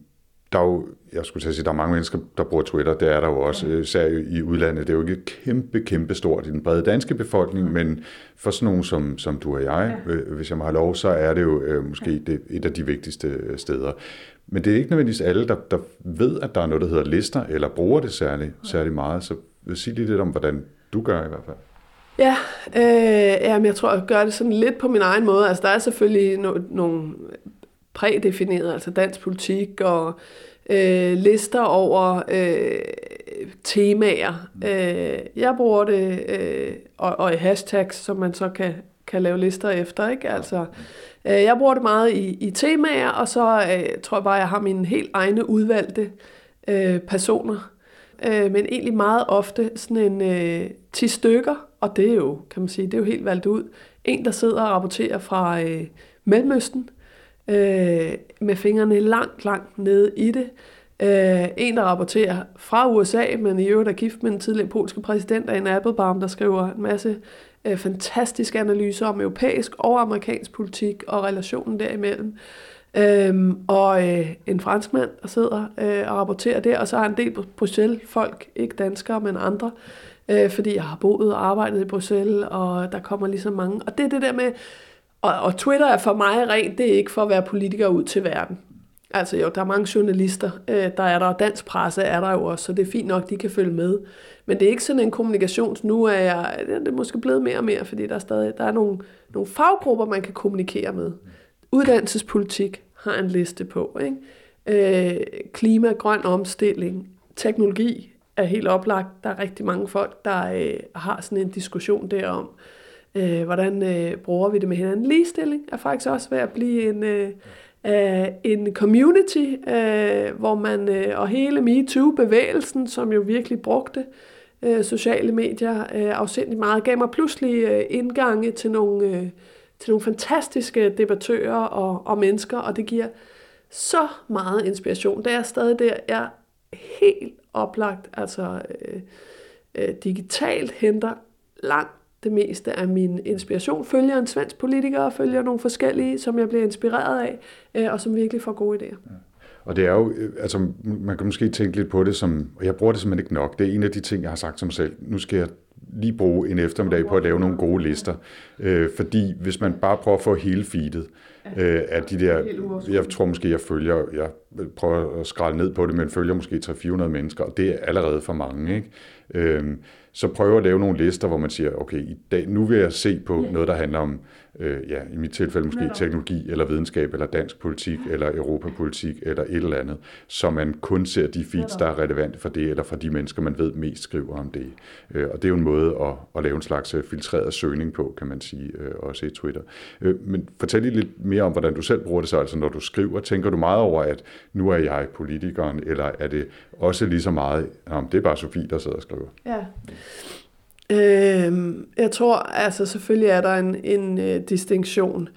der er jo, jeg skulle sige, der er mange mennesker, der bruger Twitter, det er der jo også, ja. især i udlandet. Det er jo ikke kæmpe, kæmpe stort i den brede danske befolkning, ja. men for sådan nogen som, som du og jeg, ja. øh, hvis jeg må have lov, så er det jo øh, måske det, et af de vigtigste øh, steder. Men det er ikke nødvendigvis alle, der, der ved, at der er noget, der hedder lister, eller bruger det særlig, særlig meget. Så vil sige lidt om, hvordan du gør i hvert fald. Ja, øh, jamen jeg tror, jeg gør det sådan lidt på min egen måde. Altså der er selvfølgelig no, nogle prædefineret, altså dansk politik og øh, lister over øh, temaer. Øh, jeg bruger det, øh, og, og i hashtags, som man så kan, kan lave lister efter. Ikke? Altså, øh, jeg bruger det meget i, i temaer, og så øh, tror jeg bare, at jeg har mine helt egne udvalgte øh, personer. Øh, men egentlig meget ofte sådan en øh, 10 stykker, og det er jo, kan man sige, det er jo helt valgt ud. En, der sidder og rapporterer fra øh, Mellemøsten, øh, øh, med fingrene langt, langt nede i det. Øh, en, der rapporterer fra USA, men i øvrigt er gift med den tidligere polske præsident, af en Applebaum, der skriver en masse øh, fantastiske analyser om europæisk og amerikansk politik og relationen derimellem. Øhm, og øh, en franskmand, der sidder øh, og rapporterer der, og så har en del Bruxelles-folk, ikke danskere, men andre, øh, fordi jeg har boet og arbejdet i Bruxelles, og der kommer ligesom mange. Og det er det der med, og, og Twitter er for mig rent, det er ikke for at være politiker ud til verden. Altså jo, der er mange journalister, øh, der er der, og dansk presse er der jo også, så det er fint nok, de kan følge med. Men det er ikke sådan en kommunikations... Nu er jeg, det er måske blevet mere og mere, fordi der er stadig der er nogle, nogle faggrupper, man kan kommunikere med. Uddannelsespolitik har en liste på. Ikke? Øh, klima, grøn omstilling, teknologi er helt oplagt. Der er rigtig mange folk, der øh, har sådan en diskussion derom. Øh, Øh, hvordan øh, bruger vi det med hinanden? Ligestilling er faktisk også ved at blive en, øh, øh, en community, øh, hvor man, øh, og hele MeToo-bevægelsen, som jo virkelig brugte øh, sociale medier øh, afsindigt meget, gav mig pludselig øh, indgange til nogle, øh, til nogle fantastiske debattører og, og mennesker, og det giver så meget inspiration. Det er stadig der, jeg helt oplagt, altså øh, øh, digitalt henter langt det meste af min inspiration. Følger en svensk politiker og følger nogle forskellige, som jeg bliver inspireret af, øh, og som virkelig får gode idéer. Ja. Og det er jo, øh, altså man kan måske tænke lidt på det som, og jeg bruger det simpelthen ikke nok, det er en af de ting, jeg har sagt til mig selv, nu skal jeg lige bruge en eftermiddag på at lave nogle gode lister. Øh, fordi hvis man bare prøver at få hele feedet øh, af de der, jeg tror måske, jeg følger, jeg prøver at skralde ned på det, men følger måske 300-400 mennesker, og det er allerede for mange. Ikke? Øh, så prøver at lave nogle lister, hvor man siger, okay, i dag, nu vil jeg se på noget, der handler om øh, ja, i mit tilfælde måske Netop. teknologi eller videnskab eller dansk politik eller europapolitik eller et eller andet, så man kun ser de feeds, der er relevante for det, eller for de mennesker, man ved mest skriver om det. Øh, og det er jo en måde at, at lave en slags øh, filtreret søgning på, kan man sige, øh, også i Twitter. Øh, men fortæl lige lidt mere om, hvordan du selv bruger det så, altså når du skriver, tænker du meget over, at nu er jeg politikeren, eller er det også lige så meget, om det er bare Sofie, der sidder og skriver? Ja. Øh, jeg tror, altså selvfølgelig er der en, en øh, distinktion.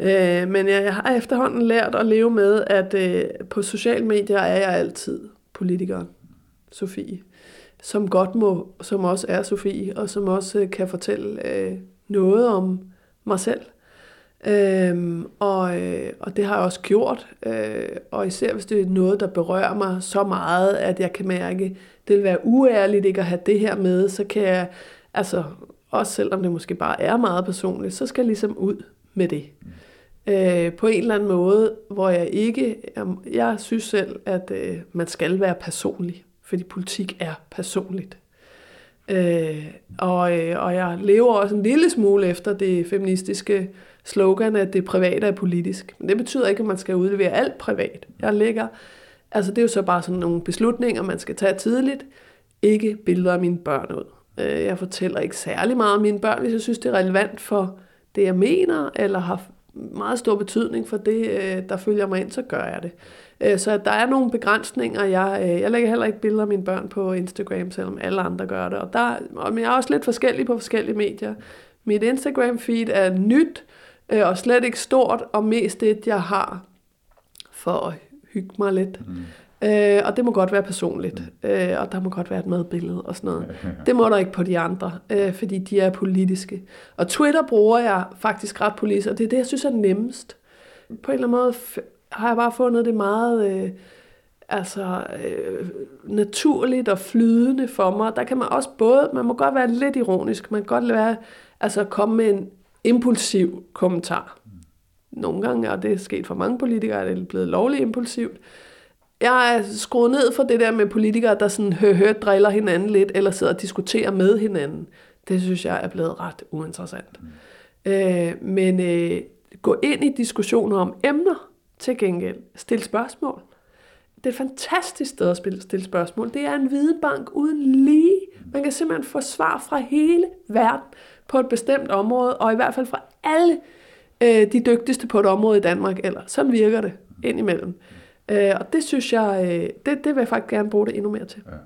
Øh, men jeg, jeg har efterhånden lært at leve med, at øh, på sociale medier er jeg altid politikeren, Sofie. Som godt må, som også er Sofie, og som også øh, kan fortælle øh, noget om mig selv. Øhm, og, øh, og det har jeg også gjort, øh, og især hvis det er noget, der berører mig så meget, at jeg kan mærke, det vil være uærligt ikke at have det her med, så kan jeg Altså, også selvom det måske bare er meget personligt, så skal jeg ligesom ud med det. Øh, på en eller anden måde, hvor jeg ikke... Jeg, jeg synes selv, at øh, man skal være personlig, fordi politik er personligt. Øh, og, øh, og jeg lever også en lille smule efter det feministiske slogan, at det private er politisk. Men det betyder ikke, at man skal udlevere alt privat. Jeg ligger, Altså, det er jo så bare sådan nogle beslutninger, man skal tage tidligt. Ikke billeder af mine børn ud. Øh, jeg fortæller ikke særlig meget om mine børn, hvis jeg synes, det er relevant for det, jeg mener, eller har meget stor betydning for det, øh, der følger mig ind, så gør jeg det. Øh, så der er nogle begrænsninger. Jeg, øh, jeg lægger heller ikke billeder af mine børn på Instagram, selvom alle andre gør det. Og der, men jeg er også lidt forskellig på forskellige medier. Mit Instagram-feed er nyt, og slet ikke stort, og mest det, jeg har for at hygge mig lidt. Mm. Øh, og det må godt være personligt, øh, og der må godt være et madbillede og sådan noget. Det må der ikke på de andre, øh, fordi de er politiske. Og Twitter bruger jeg faktisk ret politisk, og det er det, jeg synes er nemmest. På en eller anden måde har jeg bare fundet det meget øh, altså, øh, naturligt og flydende for mig. Der kan man også både, man må godt være lidt ironisk, man kan godt være, altså komme med en impulsiv kommentar. Mm. Nogle gange, og det er sket for mange politikere, er det blevet lovligt impulsivt. Jeg er skruet ned for det der med politikere, der sådan hø, hø driller hinanden lidt, eller sidder og diskuterer med hinanden. Det synes jeg er blevet ret uinteressant. Mm. Øh, men øh, gå ind i diskussioner om emner til gengæld. Stil spørgsmål. Det er et fantastisk sted at stille spørgsmål. Det er en videnbank uden lige. Man kan simpelthen få svar fra hele verden på et bestemt område, og i hvert fald fra alle øh, de dygtigste på et område i Danmark. Eller sådan virker det indimellem. Mm. Øh, og det synes jeg, øh, det, det vil jeg faktisk gerne bruge det endnu mere til. Ja.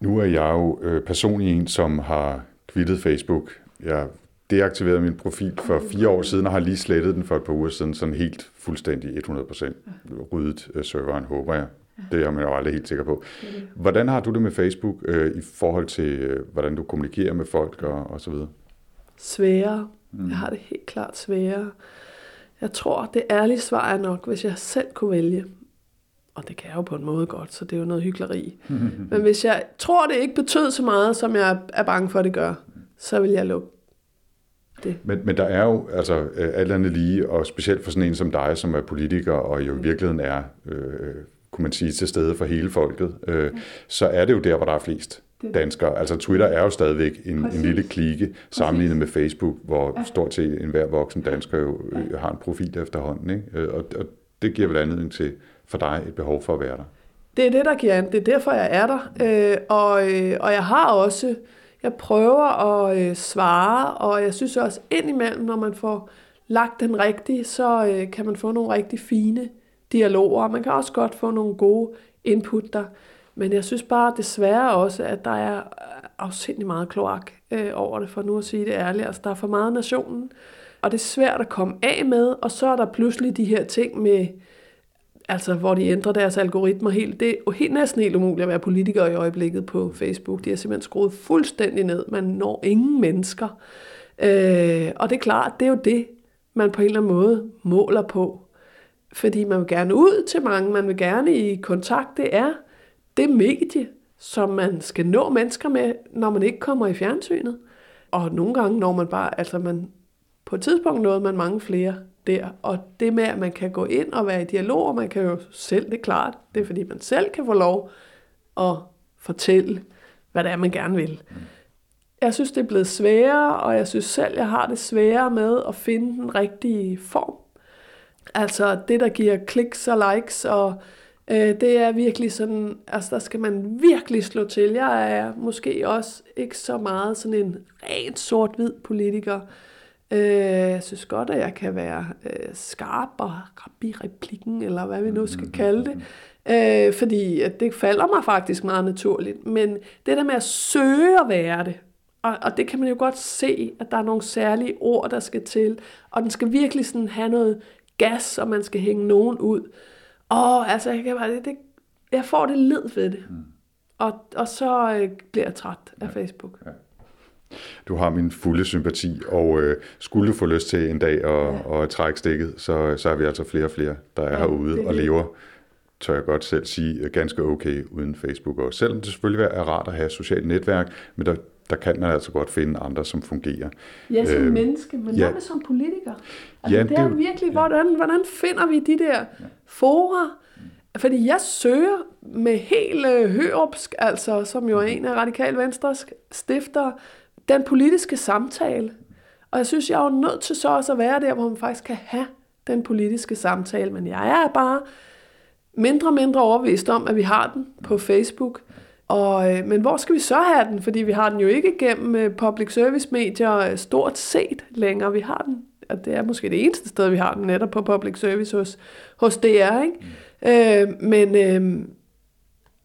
Nu er jeg jo øh, personlig en, som har kvittet Facebook. Jeg deaktiverede min profil for fire år siden, og har lige slettet den for et par uger siden, sådan helt fuldstændig 100% ryddet øh, serveren, håber jeg. Det er man jo aldrig helt sikker på. Hvordan har du det med Facebook øh, i forhold til, øh, hvordan du kommunikerer med folk og, og så videre? Sværere. Mm. Jeg har det helt klart sværere. Jeg tror, det ærlige svar er nok, hvis jeg selv kunne vælge. Og det kan jeg jo på en måde godt, så det er jo noget hyggeleri. Men hvis jeg tror, det ikke betød så meget, som jeg er bange for, at det gør, så vil jeg lukke det. Men, men der er jo altså øh, alt andet lige, og specielt for sådan en som dig, som er politiker, og jo i virkeligheden er, øh, kunne man sige, til stede for hele folket, øh, så er det jo der, hvor der er flest danskere. Altså Twitter er jo stadigvæk en, en lille klike sammenlignet med Facebook, hvor ja. stort set enhver voksen dansker jo ja. har en profil efterhånden. Ikke? Øh, og, og det giver vel anledning til for dig et behov for at være der. Det er det, der giver Det er derfor, jeg er der. Øh, og, øh, og jeg har også, jeg prøver at øh, svare, og jeg synes også indimellem, når man får lagt den rigtige, så øh, kan man få nogle rigtig fine dialoger. Man kan også godt få nogle gode input der. Men jeg synes bare desværre også, at der er afsindelig meget kloak øh, over det, for nu at sige det ærligt. Altså, der er for meget nationen, og det er svært at komme af med, og så er der pludselig de her ting med, altså hvor de ændrer deres algoritmer helt. Det er jo helt næsten helt umuligt at være politiker i øjeblikket på Facebook. De har simpelthen skruet fuldstændig ned. Man når ingen mennesker. Øh, og det er klart, det er jo det, man på en eller anden måde måler på. Fordi man vil gerne ud til mange, man vil gerne i kontakt. Det er det medie, som man skal nå mennesker med, når man ikke kommer i fjernsynet. Og nogle gange når man bare, altså man, på et tidspunkt nåede man mange flere der. Og det med, at man kan gå ind og være i dialog, og man kan jo selv, det er klart, det er fordi man selv kan få lov at fortælle, hvad det er, man gerne vil. jeg synes, det er blevet sværere, og jeg synes selv, jeg har det sværere med at finde den rigtige form. Altså det, der giver kliks og likes, og øh, det er virkelig sådan, altså der skal man virkelig slå til. Jeg er måske også ikke så meget sådan en rent sort-hvid politiker. Øh, jeg synes godt, at jeg kan være øh, skarp og rap i replikken, eller hvad vi nu skal kalde det. Øh, fordi at det falder mig faktisk meget naturligt. Men det der med at søge at være det, og, og det kan man jo godt se, at der er nogle særlige ord, der skal til. Og den skal virkelig sådan have noget gas, og man skal hænge nogen ud. Og altså, jeg, kan bare, det, det, jeg får det led ved det. Mm. Og, og så øh, bliver jeg træt af ja. Facebook. Ja. Du har min fulde sympati, og øh, skulle du få lyst til en dag at, ja. at trække stikket, så, så er vi altså flere og flere, der er ja, herude og lever, tør jeg godt selv sige, ganske okay uden Facebook. Og selvom det selvfølgelig er rart at have socialt netværk, men der, der kan man altså godt finde andre, som fungerer. Ja, som øh, menneske, men ja. hvad med som politiker? Altså, ja, det er det, virkelig, ja. hvordan, hvordan finder vi de der ja. fora? Fordi jeg søger med hele Høopsk, altså, som jo er en af Radikal Venstres stifter, den politiske samtale. Og jeg synes, jeg er jo nødt til så også at være der, hvor man faktisk kan have den politiske samtale. Men jeg er bare mindre og mindre overvist om, at vi har den på Facebook. Og, øh, men hvor skal vi så have den? Fordi vi har den jo ikke gennem øh, public service medier øh, stort set længere. Vi har den, og det er måske det eneste sted, vi har den netop på public service hos, hos DR. Ikke? Mm. Øh, men, øh,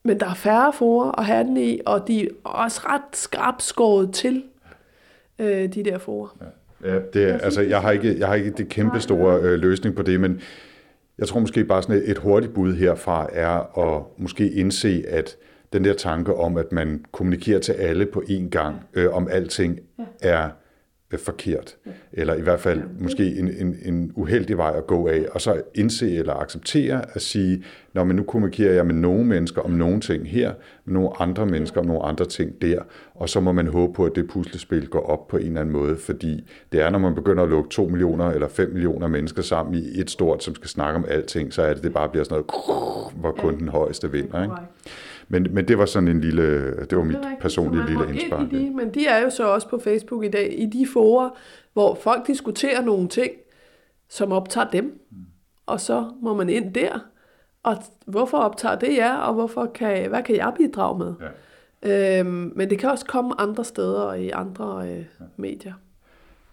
men der er færre forer at have den i, og de er også ret skarpt skåret til, øh, de der forer. Ja. Ja, det er, altså, jeg har ikke, jeg har ikke det kæmpe store øh, løsning på det, men jeg tror måske bare sådan et, et hurtigt bud herfra er at måske indse, at den der tanke om, at man kommunikerer til alle på én gang øh, om alting, ja. er øh, forkert. Ja. Eller i hvert fald ja. måske en, en, en uheldig vej at gå af. Og så indse eller acceptere at sige, når men nu kommunikerer jeg med nogle mennesker om nogle ting her, med nogle andre mennesker om nogle andre ting der. Og så må man håbe på, at det puslespil går op på en eller anden måde, fordi det er, når man begynder at lukke 2 millioner eller 5 millioner mennesker sammen i et stort, som skal snakke om alting, så er det, det bare bliver sådan noget, hvor kun den højeste vinder. Ikke? Men, men det var sådan en lille, det var mit det personlige lille indspark. De, men de er jo så også på Facebook i dag, i de forer, hvor folk diskuterer nogle ting, som optager dem. Mm. Og så må man ind der. Og hvorfor optager det jer, og hvorfor kan, hvad kan jeg bidrage med? Ja. Øhm, men det kan også komme andre steder og i andre øh, ja. medier.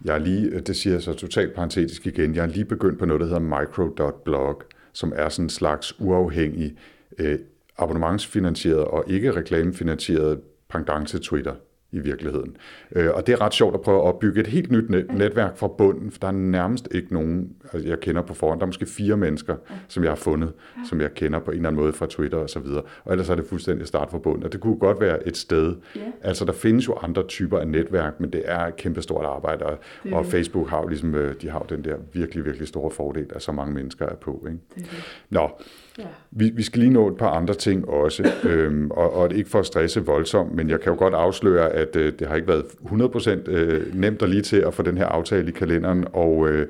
Jeg er lige, det siger jeg så totalt parentetisk igen, jeg er lige begyndt på noget, der hedder micro.blog, som er sådan en slags uafhængig øh, abonnementsfinansieret og ikke reklamefinansieret pendant til Twitter i virkeligheden. Øh, og det er ret sjovt at prøve at opbygge et helt nyt netværk fra bunden, for der er nærmest ikke nogen, altså jeg kender på forhånd. Der er måske fire mennesker, som jeg har fundet, som jeg kender på en eller anden måde fra Twitter og så videre. Og ellers er det fuldstændig start fra bunden. Og det kunne godt være et sted. Altså der findes jo andre typer af netværk, men det er et kæmpestort arbejde. Og, og Facebook har jo ligesom, øh, de har jo den der virkelig, virkelig store fordel, at så mange mennesker er på. Ikke? Det det. Nå, Ja. Vi, vi skal lige nå et par andre ting også, øhm, og, og ikke for at stresse voldsomt, men jeg kan jo godt afsløre, at øh, det har ikke været 100% øh, nemt og lige til at få den her aftale i kalenderen, og, øh,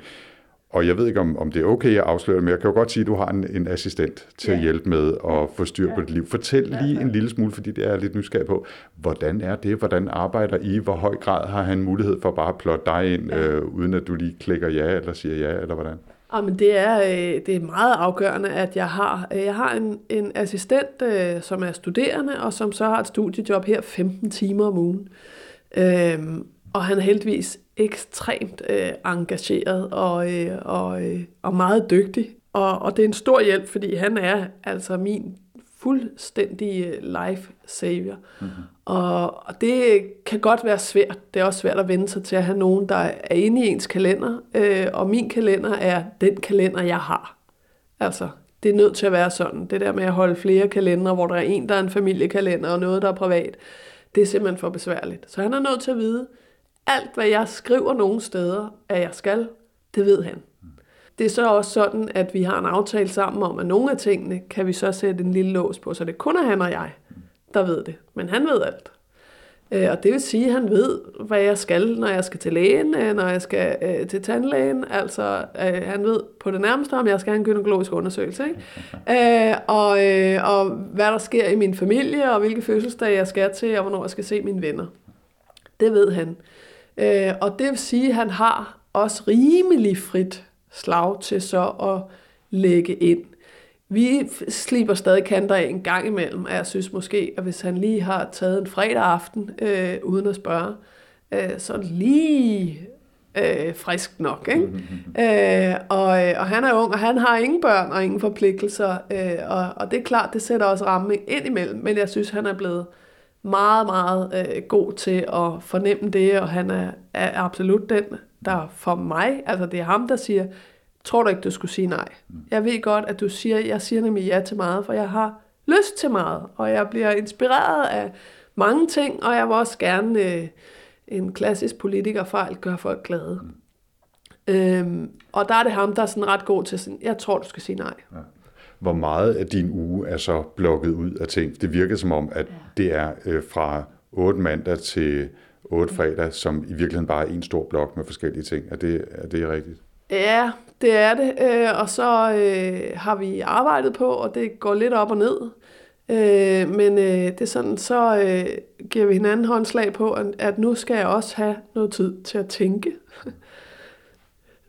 og jeg ved ikke, om, om det er okay at afsløre men jeg kan jo godt sige, at du har en, en assistent til ja. at hjælpe med at få styr på ja. dit liv. Fortæl lige en lille smule, fordi det er lidt nysgerrig på, hvordan er det? Hvordan arbejder I? Hvor høj grad har han mulighed for bare at plotte dig ind, ja. øh, uden at du lige klikker ja eller siger ja, eller hvordan? Ah, Jamen, det er, øh, det er meget afgørende, at jeg har, øh, jeg har en, en assistent, øh, som er studerende, og som så har et studiejob her 15 timer om ugen. Øhm, og han er heldigvis ekstremt øh, engageret og, øh, og, øh, og meget dygtig. Og, og det er en stor hjælp, fordi han er altså min fuldstændig life savior. Mm-hmm. Og, og det kan godt være svært. Det er også svært at vende sig til at have nogen, der er inde i ens kalender. Øh, og min kalender er den kalender, jeg har. Altså, det er nødt til at være sådan. Det der med at holde flere kalendere, hvor der er en, der er en familiekalender, og noget, der er privat, det er simpelthen for besværligt. Så han er nødt til at vide, alt hvad jeg skriver nogle steder, at jeg skal, det ved han. Det er så også sådan, at vi har en aftale sammen om, at nogle af tingene kan vi så sætte en lille lås på, så det kun er han og jeg, der ved det. Men han ved alt. Øh, og det vil sige, at han ved, hvad jeg skal, når jeg skal til lægen, øh, når jeg skal øh, til tandlægen. Altså, øh, han ved på det nærmeste, om jeg skal have en gynækologisk undersøgelse. Ikke? Øh, og, øh, og hvad der sker i min familie, og hvilke fødselsdage jeg skal til, og hvornår jeg skal se mine venner. Det ved han. Øh, og det vil sige, at han har også rimelig frit slag til så at lægge ind. Vi slipper stadig kanter af en gang imellem, og jeg synes måske, at hvis han lige har taget en fredag aften øh, uden at spørge, øh, så lige øh, frisk nok. Ikke? Mm-hmm. Øh, og, og han er ung, og han har ingen børn og ingen forpligtelser, øh, og, og det er klart, det sætter også ramme ind imellem, men jeg synes, han er blevet meget, meget øh, god til at fornemme det, og han er, er absolut den, der for mig, altså det er ham, der siger, tror du ikke, du skulle sige nej? Mm. Jeg ved godt, at du siger, jeg siger nemlig ja til meget, for jeg har lyst til meget, og jeg bliver inspireret af mange ting, og jeg vil også gerne øh, en klassisk politikerfejl gøre folk glade. Mm. Øhm, og der er det ham, der er sådan ret god til sådan, jeg tror, du skal sige nej. Ja. Hvor meget af din uge er så blokket ud af ting? Det virker som om, at ja. det er øh, fra 8 mandag til otte fredag, som i virkeligheden bare er en stor blok med forskellige ting. Er det, er det rigtigt? Ja, det er det. Øh, og så øh, har vi arbejdet på, og det går lidt op og ned. Øh, men øh, det er sådan, så øh, giver vi hinanden håndslag på, at nu skal jeg også have noget tid til at tænke.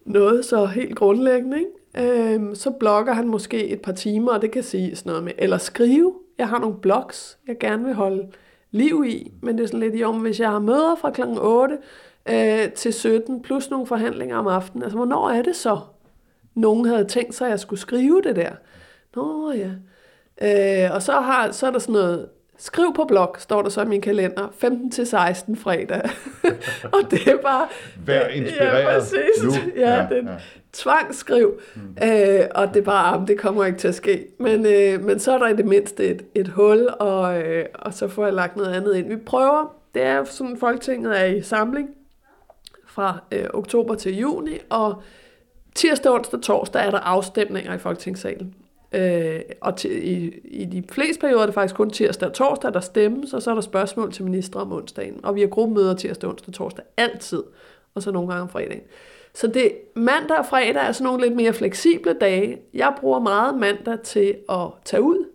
noget så helt grundlæggende, ikke? Øh, så blogger han måske et par timer, og det kan sige sådan noget med, eller skrive. Jeg har nogle blogs, jeg gerne vil holde liv i, men det er sådan lidt, jo, hvis jeg har møder fra kl. 8 øh, til 17, plus nogle forhandlinger om aftenen, altså hvornår er det så? Nogen havde tænkt sig, at jeg skulle skrive det der. Nå ja. Øh, og så, har, så er der sådan noget, skriv på blog, står der så i min kalender, 15-16 fredag. og det er bare... Vær inspireret ja, præcis. nu. Ja, ja, den ja. Tvangskriv. Mm. Øh, og det er bare, det kommer ikke til at ske. Men, øh, men så er der i det mindste et, et hul, og, øh, og så får jeg lagt noget andet ind. Vi prøver, det er sådan, Folketinget er i samling fra øh, oktober til juni, og tirsdag, onsdag og torsdag er der afstemninger i Folketingssalen. Øh, og til, i, i de fleste perioder er det faktisk kun tirsdag og torsdag, der stemmes, og så er der spørgsmål til ministre om onsdagen. Og vi har gruppemøder tirsdag, onsdag og torsdag altid, og så nogle gange om fredagen. Så det mandag og fredag er sådan nogle lidt mere fleksible dage. Jeg bruger meget mandag til at tage ud.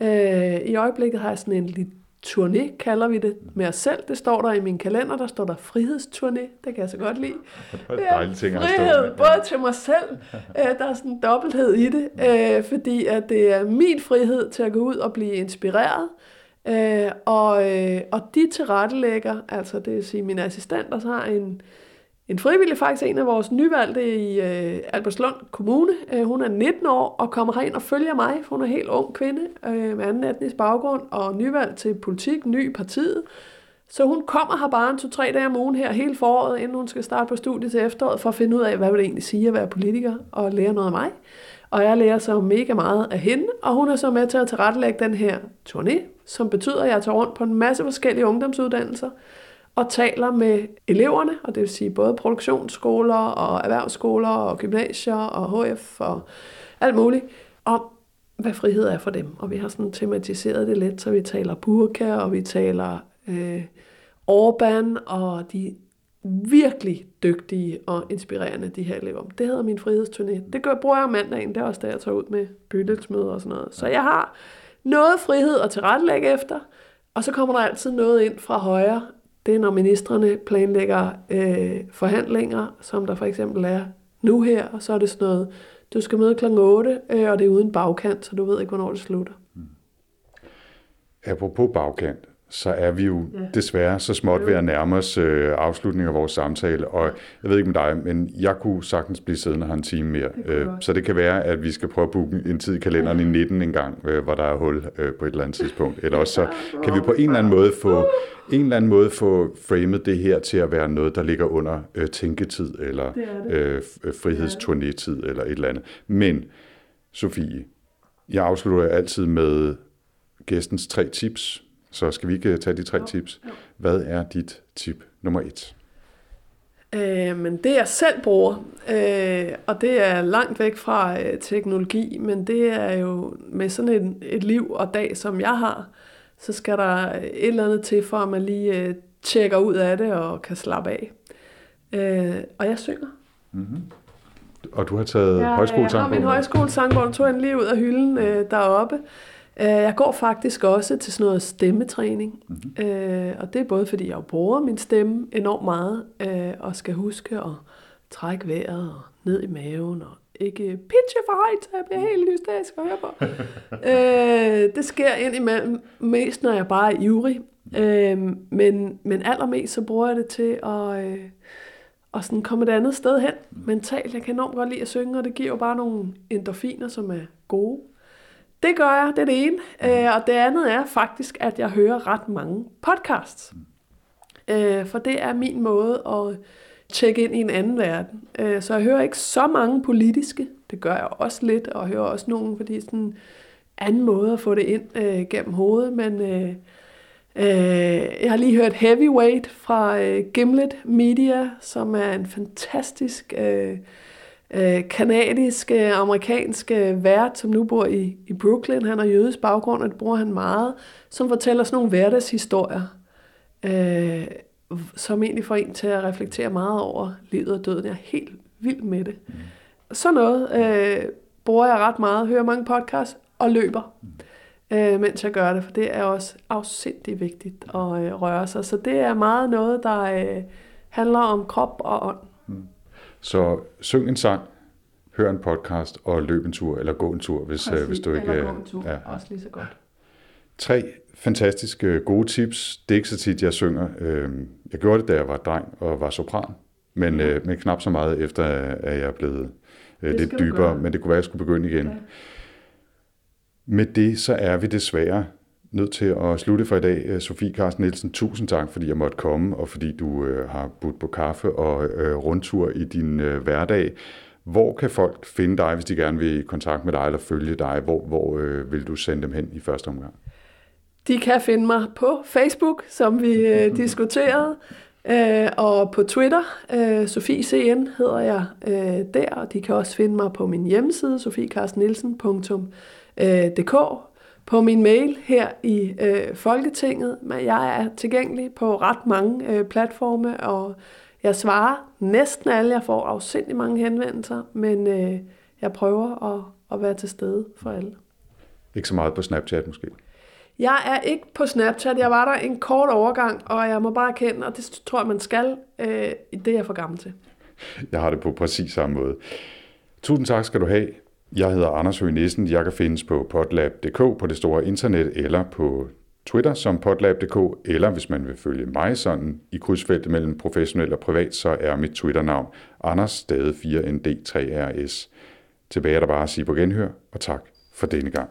Øh, I øjeblikket har jeg sådan en lidt turné, kalder vi det, med os selv. Det står der i min kalender, der står der frihedsturné. Det kan jeg så godt lide. Det er dejligt ting frihed, både til mig selv. Øh, der er sådan en dobbelthed i det, øh, fordi at det er min frihed til at gå ud og blive inspireret. Øh, og, og de tilrettelægger, altså det vil sige min assistent, der har en, en frivillig, faktisk en af vores nyvalgte i øh, Albertslund Kommune. Øh, hun er 19 år og kommer herind og følger mig, for hun er en helt ung kvinde øh, med anden etnisk baggrund og nyvalgt til politik, ny i partiet. Så hun kommer her bare en to-tre dage om ugen her hele foråret, inden hun skal starte på studiet til efteråret, for at finde ud af, hvad vil det egentlig sige at være politiker og lære noget af mig. Og jeg lærer så mega meget af hende, og hun er så med til at tilrettelægge den her turné, som betyder, at jeg tager rundt på en masse forskellige ungdomsuddannelser, og taler med eleverne, og det vil sige både produktionsskoler og erhvervsskoler og gymnasier og HF og alt muligt, om hvad frihed er for dem. Og vi har sådan tematiseret det lidt, så vi taler burka, og vi taler øh, Orbán, og de virkelig dygtige og inspirerende, de her elever. Det hedder min frihedsturné. Det gør, bruger jeg mandagen, det er også der, jeg tager ud med bydelsmøder og sådan noget. Så jeg har noget frihed at tilrettelægge efter, og så kommer der altid noget ind fra højre, det er, når ministerne planlægger øh, forhandlinger, som der for eksempel er nu her, og så er det sådan noget, du skal møde kl. 8, øh, og det er uden bagkant, så du ved ikke, hvornår det slutter. Mm. Apropos bagkant, så er vi jo ja. desværre så småt ved at nærme os øh, afslutningen af vores samtale. Og jeg ved ikke med dig, men jeg kunne sagtens blive siddende her en time mere. Det øh, så det kan være, at vi skal prøve at booke en tid i kalenderen i 19 en gang, øh, hvor der er hul øh, på et eller andet tidspunkt. Eller også så kan vi på en eller anden måde få en eller anden måde få framet det her til at være noget, der ligger under øh, tænketid, eller det det. Øh, frihedsturnétid, eller et eller andet. Men, Sofie, jeg afslutter altid med gæstens tre tips, så skal vi ikke tage de tre jo, tips? Jo. Hvad er dit tip nummer et? Øh, men det jeg selv bruger, øh, og det er langt væk fra øh, teknologi, men det er jo med sådan et, et liv og dag, som jeg har, så skal der et eller andet til, for at man lige øh, tjekker ud af det og kan slappe af. Øh, og jeg synger. Mm-hmm. Og du har taget ja, højskolesangbog? Jeg har min højskolesangbog, tog en lige ud af hylden øh, deroppe. Øh, jeg går faktisk også til sådan noget stemmetræning, mm-hmm. øh, og det er både fordi, jeg bruger min stemme enormt meget, øh, og skal huske at trække vejret og ned i maven, og ikke pitche for højt, så jeg bliver helt hysterisk at høre på. øh, det sker indimellem mest, når jeg bare er ivrig, øh, men, men allermest så bruger jeg det til at... Øh, og sådan komme et andet sted hen mentalt. Jeg kan enormt godt lide at synge, og det giver jo bare nogle endorfiner, som er gode. Det gør jeg, det er det ene. Øh, og det andet er faktisk, at jeg hører ret mange podcasts. Øh, for det er min måde at tjekke ind i en anden verden. Øh, så jeg hører ikke så mange politiske. Det gør jeg også lidt, og hører også nogle, fordi sådan en anden måde at få det ind øh, gennem hovedet. Men øh, øh, jeg har lige hørt Heavyweight fra øh, Gimlet Media, som er en fantastisk... Øh, øh, kanadiske, amerikanske vært, som nu bor i, i Brooklyn. Han har jødisk baggrund, og det bruger han meget, som fortæller sådan nogle hverdagshistorier, øh, som egentlig får en til at reflektere meget over livet og døden. Jeg er helt vild med det. Mm. Sådan noget øh, bruger jeg ret meget, hører mange podcasts og løber, mm. øh, mens jeg gør det, for det er også afsindig vigtigt at øh, røre sig. Så det er meget noget, der øh, handler om krop og ånd. Så syng en sang, hør en podcast og løb en tur, eller gå en tur, hvis, Præcis, hvis du ikke... Eller gå en tur, ja. også lige så godt. Tre fantastiske gode tips. Det er ikke så tit, jeg synger. Øhm, jeg gjorde det, da jeg var dreng og var sopran, men, mm. men knap så meget efter, at jeg er blevet det lidt dybere. Men det kunne være, at jeg skulle begynde igen. Ja. Med det, så er vi desværre nødt til at slutte for i dag. Øh, Sofie Carsten Nielsen, tusind tak, fordi jeg måtte komme, og fordi du øh, har budt på kaffe og øh, rundtur i din øh, hverdag. Hvor kan folk finde dig, hvis de gerne vil i kontakt med dig eller følge dig? Hvor, hvor øh, vil du sende dem hen i første omgang? De kan finde mig på Facebook, som vi øh, diskuterede, øh, og på Twitter. Øh, Sofie CN hedder jeg øh, der, og de kan også finde mig på min hjemmeside, sofiekarstennielsen.dk på min mail her i øh, Folketinget, men jeg er tilgængelig på ret mange øh, platforme, og jeg svarer næsten alle. Jeg får afsindelig mange henvendelser, men øh, jeg prøver at, at være til stede for alle. Ikke så meget på Snapchat måske? Jeg er ikke på Snapchat. Jeg var der en kort overgang, og jeg må bare erkende, og det tror jeg, man skal, øh, det er jeg for gammel til. Jeg har det på præcis samme måde. Tusind tak skal du have. Jeg hedder Anders Høgh Nissen. Jeg kan findes på potlab.dk på det store internet eller på Twitter som potlab.dk, eller hvis man vil følge mig sådan i krydsfeltet mellem professionel og privat, så er mit Twitter-navn Anders Stade 4ND3RS. Tilbage er der bare at sige på genhør, og tak for denne gang.